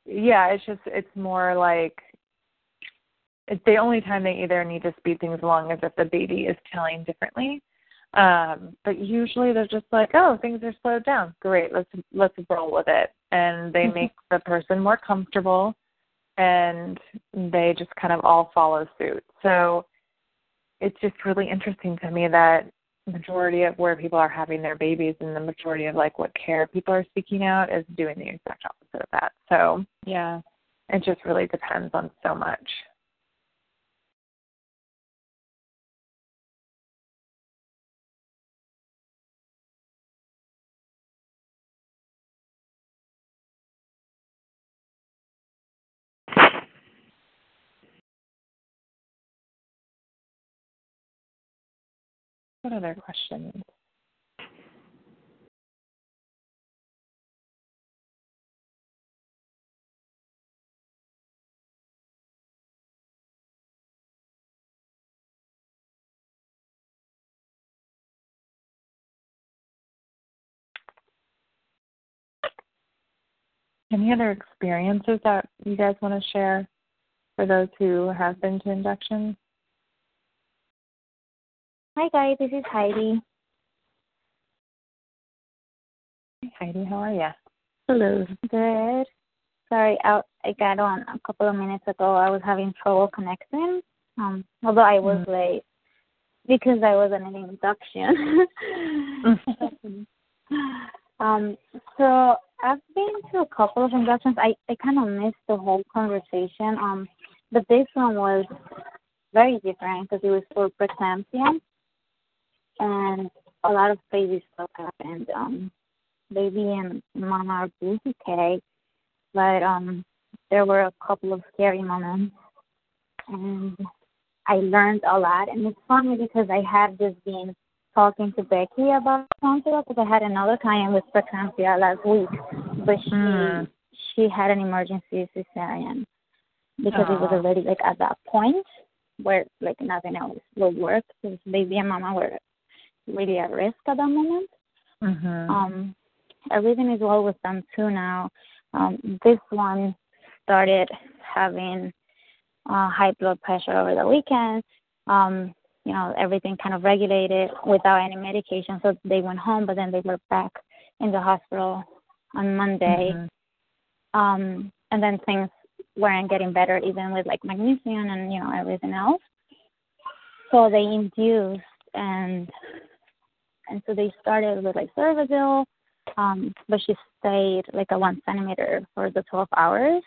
yeah, it's just it's more like it's the only time they either need to speed things along is if the baby is telling differently. Um, but usually they're just like, oh, things are slowed down. Great, let's let's roll with it, and they make the person more comfortable, and they just kind of all follow suit. So it's just really interesting to me that majority of where people are having their babies and the majority of like what care people are seeking out is doing the exact opposite of that. So yeah, it just really depends on so much. What other questions? Any other experiences that you guys want to share for those who have been to inductions? Hi guys, this is Heidi. Hey Heidi, how are you? Hello. Good. Sorry, I I got on a couple of minutes ago. I was having trouble connecting. Um, although I was Mm. late because I was in an induction. um, so I've been to a couple of inductions. I I kind of missed the whole conversation. Um, but this one was very different because it was for preeclampsia, and a lot of crazy stuff happened. Um, baby and mama are both okay, but um, there were a couple of scary moments, and I learned a lot. And it's funny because I have just been talking to Becky about tonsil because I had another client with preeclampsia last week, but she Mm. she had an emergency cesarean because it was already like at that point where like nothing else will work because baby and mama were really at risk at that moment. Mhm. Um, everything is well with them too now. Um, this one started having uh, high blood pressure over the weekend. Um, you know, everything kind of regulated without any medication. So they went home, but then they were back in the hospital on Monday. Mhm. Um, and then things weren't getting better even with like magnesium and you know everything else. So they induced and and so they started with like Cervidil, um, but she stayed like a one centimeter for the 12 hours.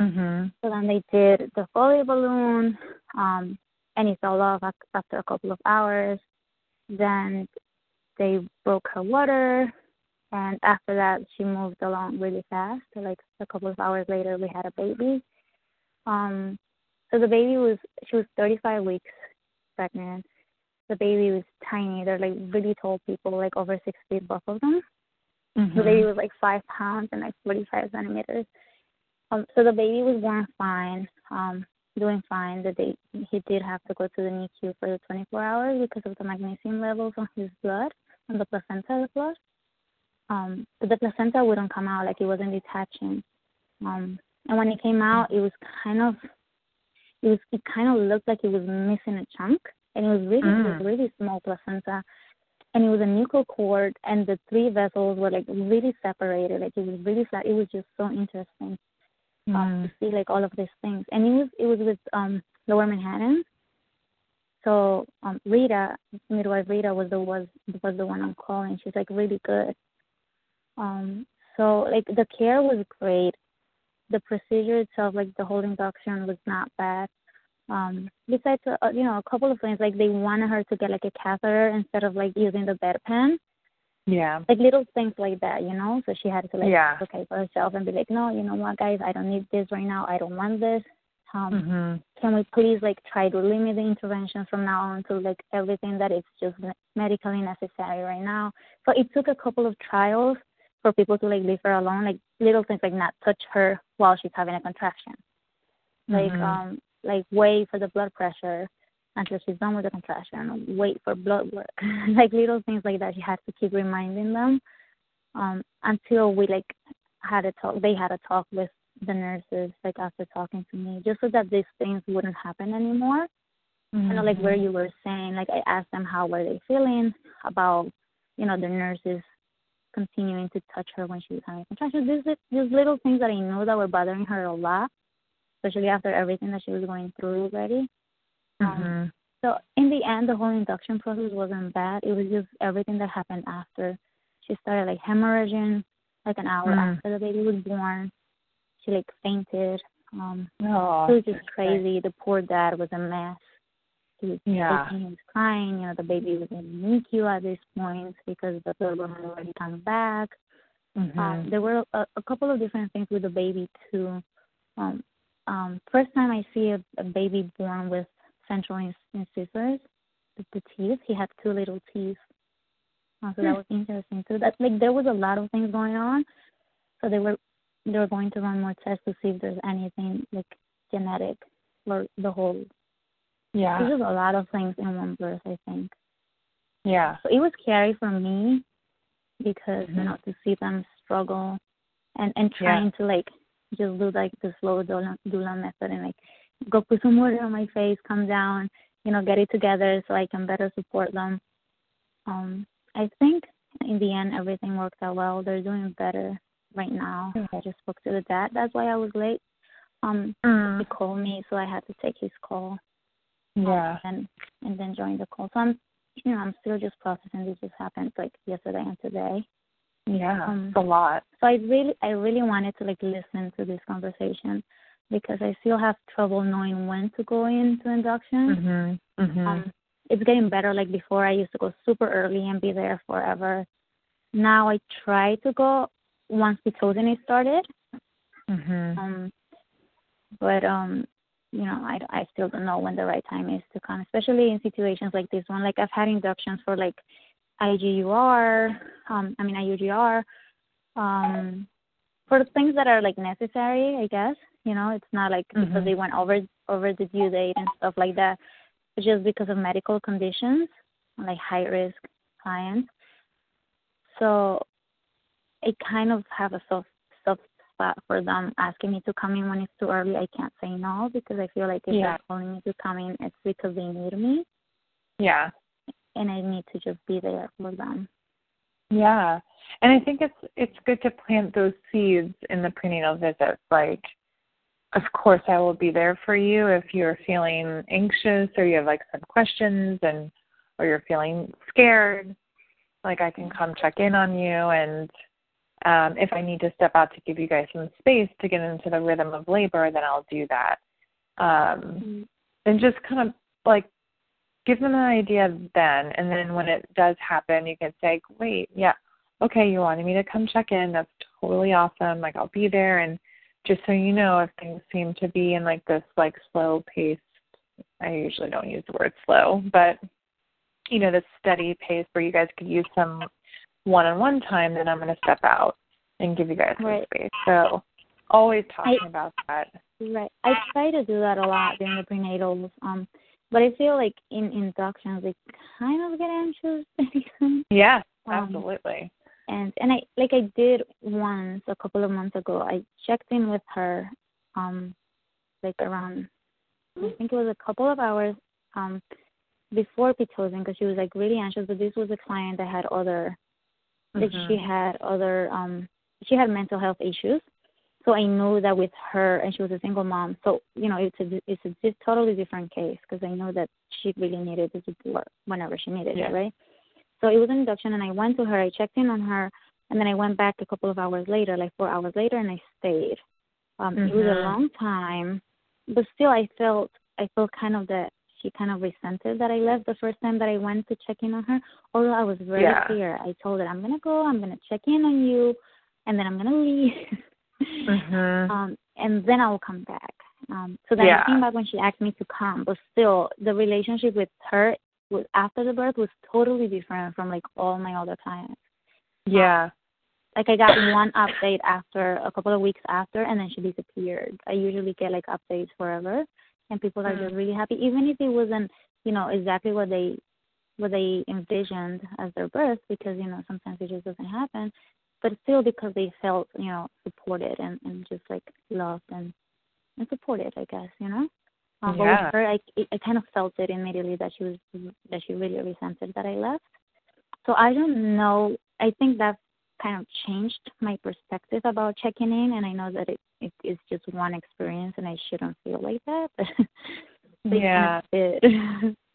Mhm. So then they did the Foley balloon, um, and it fell off after a couple of hours. Then they broke her water, and after that she moved along really fast. So like a couple of hours later, we had a baby. Um, so the baby was she was 35 weeks pregnant. The baby was tiny. They're like really tall people, like over six feet, both of them. The baby Mhm. was like five pounds and like 45 centimeters. Um, so the baby was born fine, um, doing fine. The day he did have to go to the NICU for the 24 hours because of the magnesium levels on his blood, on the placenta of the blood. Um, but the placenta wouldn't come out, like it wasn't detaching. Um, and when it came out, it was kind of, it was, it kind of looked like it was missing a chunk, and it was really, it was Mm. really small placenta and it was a nuchal cord and the three vessels were like really separated like it was really flat it was just so interesting um, Mm. to see like all of these things and it was it was with um lower manhattan so um Rita, midwife Rita was the was was the one on call and she's like really good. Um so like the care was great. The procedure itself, like the whole induction was not bad. Um besides uh, you know, a couple of things like they wanted her to get like a catheter instead of like using the bedpan. Yeah. Like little things like that, you know? So she had to like Yeah. okay for herself and be like, No, you know what guys, I don't need this right now, I don't want this. Um Mhm. can we please like try to limit the interventions from now on to like everything that is just medically necessary right now so it took a couple of trials for people to like leave her alone like little things like not touch her while she's having a contraction like Mhm. um like wait for the blood pressure until she's done with the contraction wait for blood work. Like little things like that she had to keep reminding them um until we like had a talk they had a talk with the nurses like after talking to me just so that these things wouldn't happen anymore. You know like where Mhm. you were saying like i asked them how were they feeling about you know the nurses continuing to touch her when she was having contractions. These these little things that i know that were bothering her a lot especially after everything that she was going through already um, Mhm. so in the end the whole induction process wasn't bad it was just everything that happened after she started like hemorrhaging like an hour Mm. after the baby was born she like fainted um Oh, it was just crazy. The poor dad was a mess. He was Yeah. he was crying. You know, the baby was in NICU at this point because the third one had already come back. Mhm. Um, there were a, a couple of different things with the baby too. Um, um, first time I see a, a baby born with central incisors, the, the teeth. He had two little teeth. Uh, so that was interesting too. That like there was a lot of things going on. So they were they were going to run more tests to see if there's anything like genetic for the whole. yeah. There's just a lot of things in one birth, I think. Yeah. So it was scary for me because you Mhm. know to see them struggle and and Yeah. trying to like just do like the slow doula, doula method and like go put some water on my face, come down, you know, get it together so I can better support them. Um, I think in the end everything worked out well. They're doing better right now. I just spoke to the dad. That's why I was late. Um, Mm. he called me, so I had to take his call. um, Yeah. and and then join the call. So I'm, you know, I'm still just processing. This just happened like yesterday and today. Yeah. Um, It's a lot. So I really, I really wanted to like listen to this conversation because I still have trouble knowing when to go into induction. Mhm. Mhm. Um, it's getting better. Like before, I used to go super early and be there forever. Now I try to go once the closing is started. mhm. Um, but um, you know, I I still don't know when the right time is to come, especially in situations like this one. Like I've had inductions for like IGUR, um, I mean IUGR, um, for things that are like necessary, I guess. You know, it's not like because Mhm. they went over over the due date and stuff like that. It's just because of medical conditions, like high risk clients. So I kind of have a soft soft spot for them asking me to come in when it's too early. I can't say no because I feel like if Yeah. they're calling me to come in, it's because they need me, Yeah. And I need to just be there for them. Yeah. And I think it's it's good to plant those seeds in the prenatal visits. Like of course I will be there for you if you're feeling anxious or you have like some questions and or you're feeling scared. Like I can come check in on you and um if I need to step out to give you guys some space to get into the rhythm of labor, then I'll do that. Um and just kind of like give them an idea then and then when it does happen you can say wait yeah okay you wanted me to come check in that's totally awesome like i'll be there and just so you know if things seem to be in like this like slow pace i usually don't use the word slow but you know this steady pace where you guys could use some one on one time then i'm going to step out and give you guys some Right. space so always talking I- about that Right. I try to do that a lot during the prenatals. Um, but I feel like in inductions, I kind of get anxious. yeah Um, absolutely and and I like I did once a couple of months ago. I checked in with her, um, like around I think it was a couple of hours um before pitocin because she was like really anxious. But this was a client that had other like Mhm. she had other um she had mental health issues. So I knew that with her, and she was a single mom. So you know, it's a it's a di- totally different case because I know that she really needed the support whenever she needed Yeah. it, right? So it was an induction, and I went to her. I checked in on her, and then I went back a couple of hours later, like four hours later, and I stayed. Um, It was a Mhm. long time, but still, I felt I felt kind of that she kind of resented that I left the first time that I went to check in on her. Although I was very Yeah. clear, I told her I'm gonna go, I'm gonna check in on you, and then I'm gonna leave. Mhm. um, and then I will come back. Um, so then Yeah. I came back when she asked me to come, but still, the relationship with her was after the birth was totally different from like all my other clients. Yeah. Like I got one update after a couple of weeks after, and then she disappeared. I usually get like updates forever, and people are Mm. just really happy, even if it wasn't, you know, exactly what they what they envisioned as their birth, because you know sometimes it just doesn't happen. But still, because they felt, you know, supported and and just like loved and and supported, I guess, you know. Um, But Yeah. with her, I I kind of felt it immediately that she was that she really resented that I left. So I don't know. I think that kind of changed my perspective about checking in, and I know that it it is just one experience, and I shouldn't feel like that. But, but Yeah. kind of.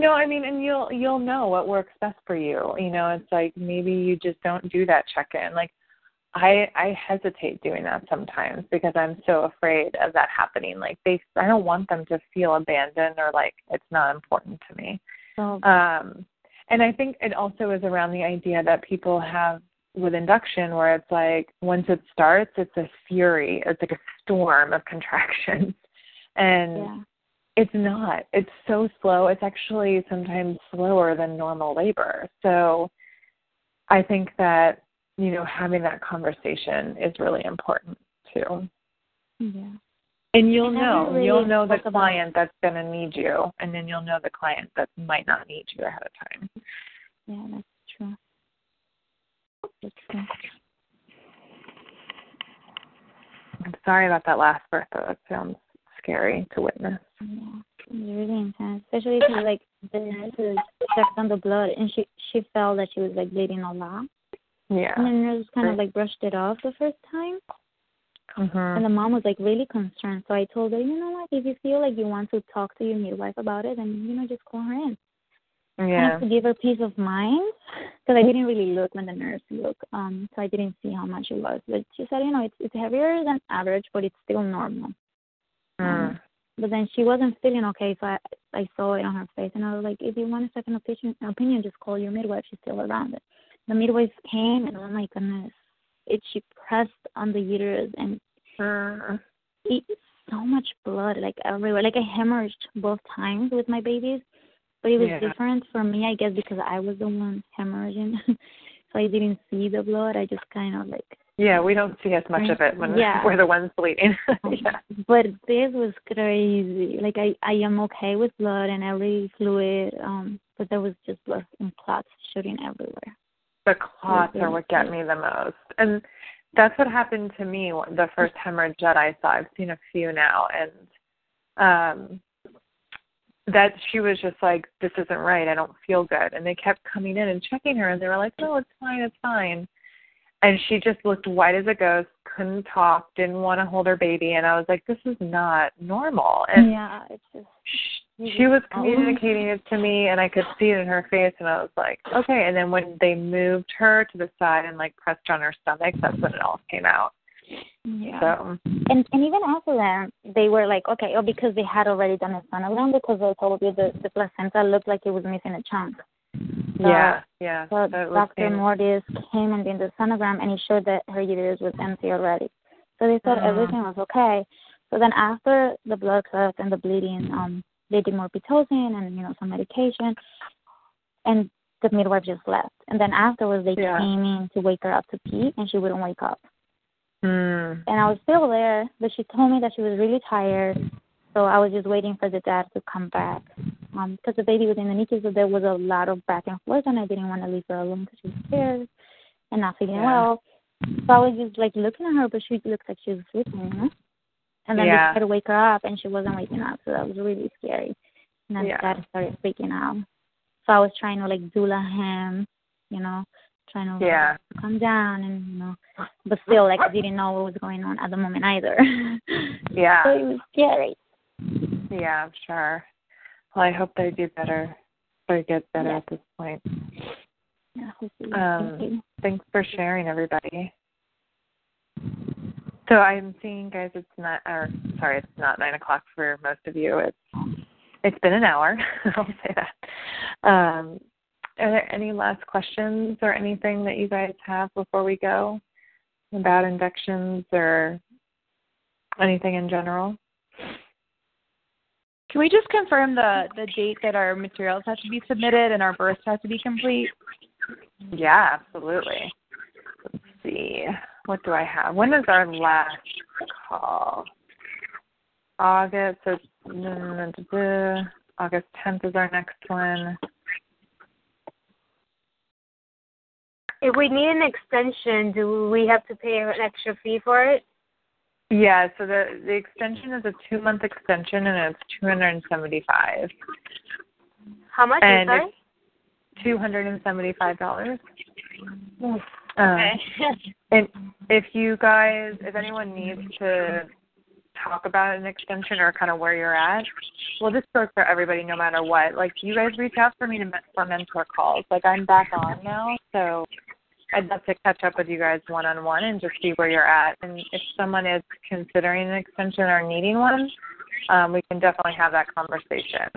No, I mean, and you'll you'll know what works best for you. You know, it's like maybe you just don't do that check-in. Like I I hesitate doing that sometimes because I'm so afraid of that happening. Like they I don't want them to feel abandoned or like it's not important to me. so Um and I think it also is around the idea that people have with induction where it's like once it starts it's a fury, it's like a storm of contractions. And yeah, it's not. It's so slow. It's actually sometimes slower than normal labor. So I think that, you know, having that conversation is really important too. yeah. And you'll never know. really you'll know the spoke about- client that's going to need you, and then you'll know the client that might not need you ahead of time. Yeah, that's true. That's true. I'm sorry about that last birth, though. That sounds scary to witness. Yeah, it was really intense, especially because like the nurses checked on the blood, and she she felt that she was like bleeding a lot, Yeah. and the nurse kind of like brushed it off the first time, and Mhm. the mom was like really concerned. So I told her, you know what, if you feel like you want to talk to your midwife about it, then you know just call her in. Kind Yeah. of to give her peace of mind, because I didn't really look when the nurse looked, um, so I didn't see how much it was. But she said, you know, it's it's heavier than average, but it's still normal. Mm. But then she wasn't feeling okay, so I I saw it on her face, and I was like, if you want a second opinion, opinion, just call your midwife. She's still around it. The midwife came, and oh my goodness, it she pressed on the uterus, and Mm. it so much blood like everywhere. Like I hemorrhaged both times with my babies, but it was Yeah. different for me, I guess, because I was the one hemorrhaging, so I didn't see the blood. I just kind of like Yeah, we don't see as much of it when Yeah. we're the ones bleeding. yeah. but this was crazy. Like I, I am okay with blood and every fluid, um, but there was just blood and clots shooting everywhere. the clots are what get me the most and that's what happened to me the first hemorrhage that i saw i've seen a few now and um that she was just like this isn't right i don't feel good and they kept coming in and checking her and they were like no it's fine it's fine and she just looked white as a ghost couldn't talk didn't want to hold her baby and i was like this is not normal and yeah, it's just she was communicating it to me and I could see it in her face and I was like, Okay and then when they moved her to the side and like pressed on her stomach, that's when it all came out. yeah. So And and even after that, they were like, okay, oh, because they had already done a sonogram because I told you the the placenta looked like it was missing a chunk. Yeah, yeah. So Dr. Mortis came and did the sonogram, and he showed that her uterus was empty already. So they thought Mhm. everything was okay. So then after the blood clot and the bleeding, um, they did more pitocin and you know some medication, and the midwife just left. And then afterwards, they Yeah. came in to wake her up to pee, and she wouldn't wake up. Mm. And I was still there, but she told me that she was really tired. So I was just waiting for the dad to come back. Um, because the baby was in the NICU, so there was a lot of back and forth, and I didn't want to leave her alone because she was scared and not feeling Yeah. well. So I was just like looking at her, but she looked like she was sleeping, you know. And then Yeah. they tried to wake her up, and she wasn't waking up, so that was really scary. And then Yeah. dad started freaking out. So I was trying to like doula him, you know, trying to yeah. calm down and you know but still like I didn't know what was going on at the moment either. yeah. so it was scary. Yeah, I'm sure. Well I hope they do better or get better Yeah. at this point. Yeah, hopefully. Um, Thank. Thanks for sharing everybody. So I'm seeing guys it's not or sorry, it's not nine o'clock for most of you. It's it's been an hour. I'll say that. Um are there any last questions or anything that you guys have before we go about inductions or anything in general? Can we just confirm the the date that our materials have to be submitted and our births have to be complete? Yeah, absolutely. Let's see. What do I have? When is our last call? August. So August 10th is our next one. If we need an extension, do we have to pay an extra fee for it? Yeah. So the the extension is a two month extension and it's 275. How much And is that? Two hundred and seventy five dollars. Um, Okay. And if you guys, if anyone needs to talk about an extension or kind of where you're at, well, this goes for everybody no matter what. Like, you guys reach out for me to for mentor calls. Like, I'm back on now, so I'd love to catch up with you guys one on one and just see where you're at. And if someone is considering an extension or needing one, um, we can definitely have that conversation.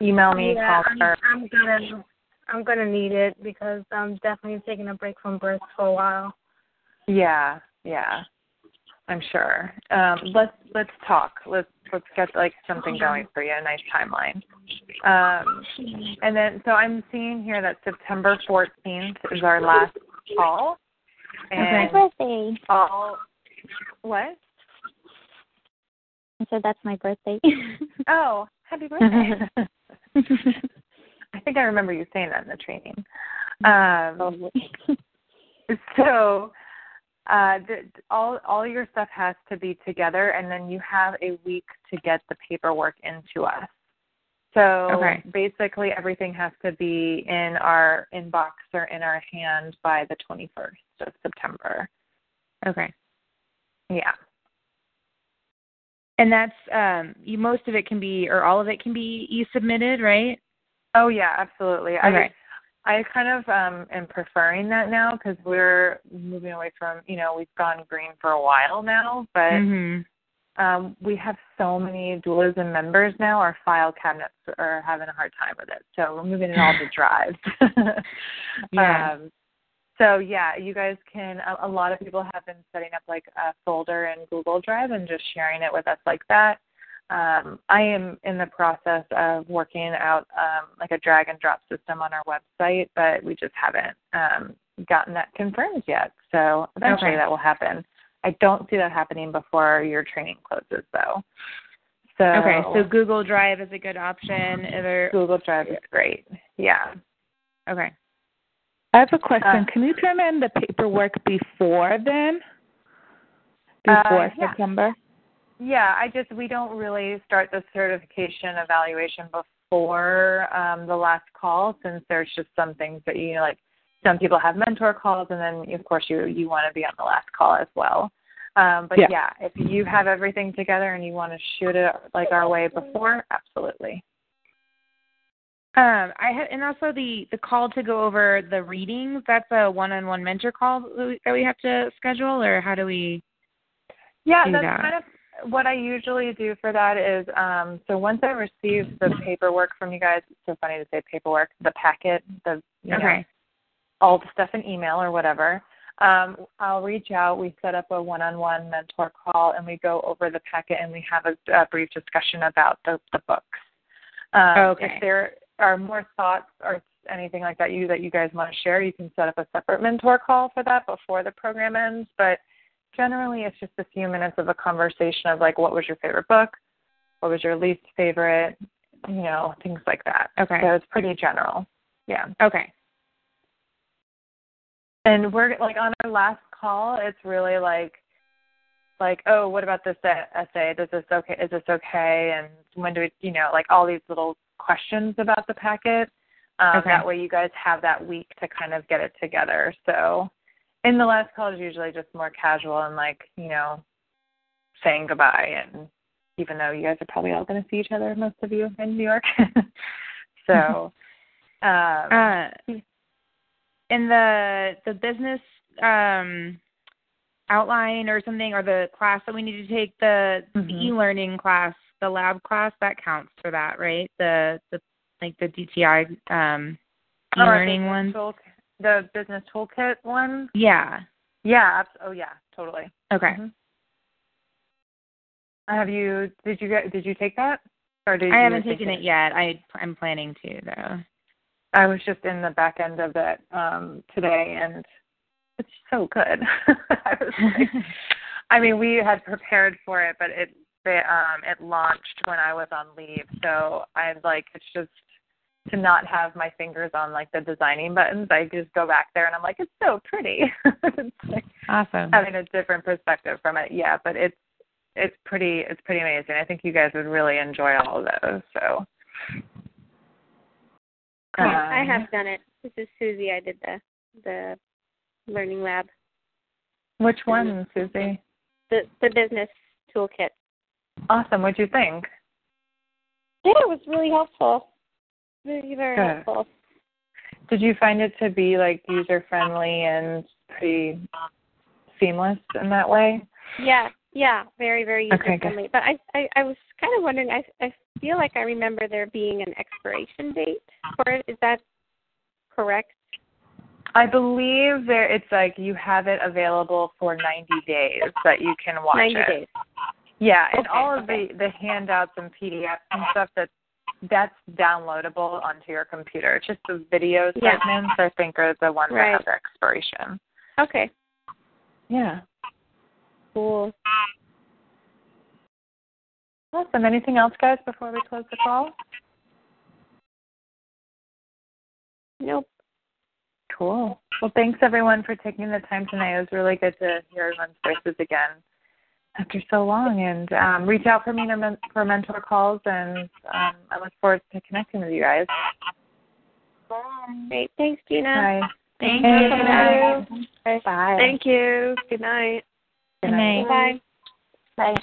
Email me, yeah, call I'm, her. I'm gonna I'm gonna need it because I'm definitely taking a break from birth for a while. Yeah, yeah. I'm sure. Um, let's let's talk. Let's let's get like something going for you, a nice timeline. Um, and then so I'm seeing here that September 14th is our last call. And my birthday. all what? I said that's my birthday. Oh, happy birthday! I think I remember you saying that in the training. Um, so uh the, all all your stuff has to be together and then you have a week to get the paperwork into us so Okay. basically everything has to be in our inbox or in our hand by the 21st of september Okay. yeah And that's um you most of it can be or all of it can be e submitted, right? oh yeah absolutely Okay. i i kind of um am preferring that now because we're moving away from you know we've gone green for a while now but Mhm. Um, we have so many doulas and members now. Our file cabinets are having a hard time with it, so we're moving it all to drives. Yeah. Um, so yeah, you guys can. A, a lot of people have been setting up like a folder in Google Drive and just sharing it with us like that. Um, I am in the process of working out um, like a drag and drop system on our website, but we just haven't um, gotten that confirmed yet. So eventually Okay. that will happen. I don't see that happening before your training closes, though. So Okay, so Google Drive is a good option. Are there, Google Drive is great. Yeah. okay. I have a question. Uh, Can you turn in the paperwork before then? Before Uh, yeah. September? Yeah, I just we don't really start the certification evaluation before um, the last call since there's just some things that you know like some people have mentor calls and then of course you you want to be on the last call as well. Um, but Yeah. yeah, if you have everything together and you want to shoot it like our way before, absolutely. Um, I had, and also the the call to go over the readings. That's a one-on-one mentor call that we- that we have to schedule, or how do we? Yeah, do that's that. kind of what I usually do for that is um so once I receive the paperwork from you guys, it's so funny to say paperwork, the packet, the you know, Okay. All the stuff in email or whatever. Um, I'll reach out. We set up a one-on-one mentor call, and we go over the packet, and we have a, a brief discussion about the, the books. Um, Okay. If there are more thoughts or anything like that you that you guys want to share, you can set up a separate mentor call for that before the program ends. But generally, it's just a few minutes of a conversation of like, what was your favorite book? What was your least favorite? You know, things like that. Okay. So it's pretty general. Yeah. Okay. And we're like on our last call, it's really like, like, oh, what about this essay? Does this okay? Is this okay? And when do we, you know, like all these little questions about the packet. Um, Okay. That way, you guys have that week to kind of get it together. So, in the last call is usually just more casual and like you know, saying goodbye. And even though you guys are probably all going to see each other, most of you in New York, so. Um, Uh, in the the business um outline or something or the class that we need to take the, the Mhm. e-learning class the lab class that counts for that right the the like the DTI um oh, e-learning one tool- the business toolkit one. yeah Yeah. Oh, yeah. Totally. okay Mhm. Have you? Did you get? Did you take that? Or did I haven't take taken it yet I I'm planning to though I was just in the back end of it um, today, and it's so good. I was like, I mean, we had prepared for it, but it they, um, it launched when I was on leave, so I'm like it's just to not have my fingers on like the designing buttons. I just go back there and I'm like, it's so pretty. it's like awesome having a different perspective from it. Yeah, but it's it's pretty it's pretty amazing. I think you guys would really enjoy all of those. So. Cool. I Um, have done it. This is Susie. I did the the learning lab, Which one, Susie? the the business toolkit. Awesome. What'd you think? Yeah, it was really helpful. Very very Good. helpful. Did you find it to be like user friendly and pretty seamless in that way? Yeah, yeah, very very user Okay, good. friendly. But I, I I was kind of wondering. I I feel like I remember there being an expiration date for it. Is that correct? I believe there it's like you have it available for 90 days that you can watch Ninety it. days. Yeah, and Okay, all of okay. the the handouts and PDFs and stuff that that's downloadable onto your computer. It's just the video Yeah. segments I think are the ones Right. that have the expiration. Okay. Yeah. Cool. Awesome. Anything else, guys, before we close the call? Nope. Cool. Well, thanks everyone for taking the time tonight. It was really good to hear everyone's voices again after so long. And um, reach out for me for mentor calls, and um, I look forward to connecting with you guys. Great. Thanks, Gina. Bye. Thank Hey, you. night. Bye. Thank you. Good night. Good night. Bye. Bye.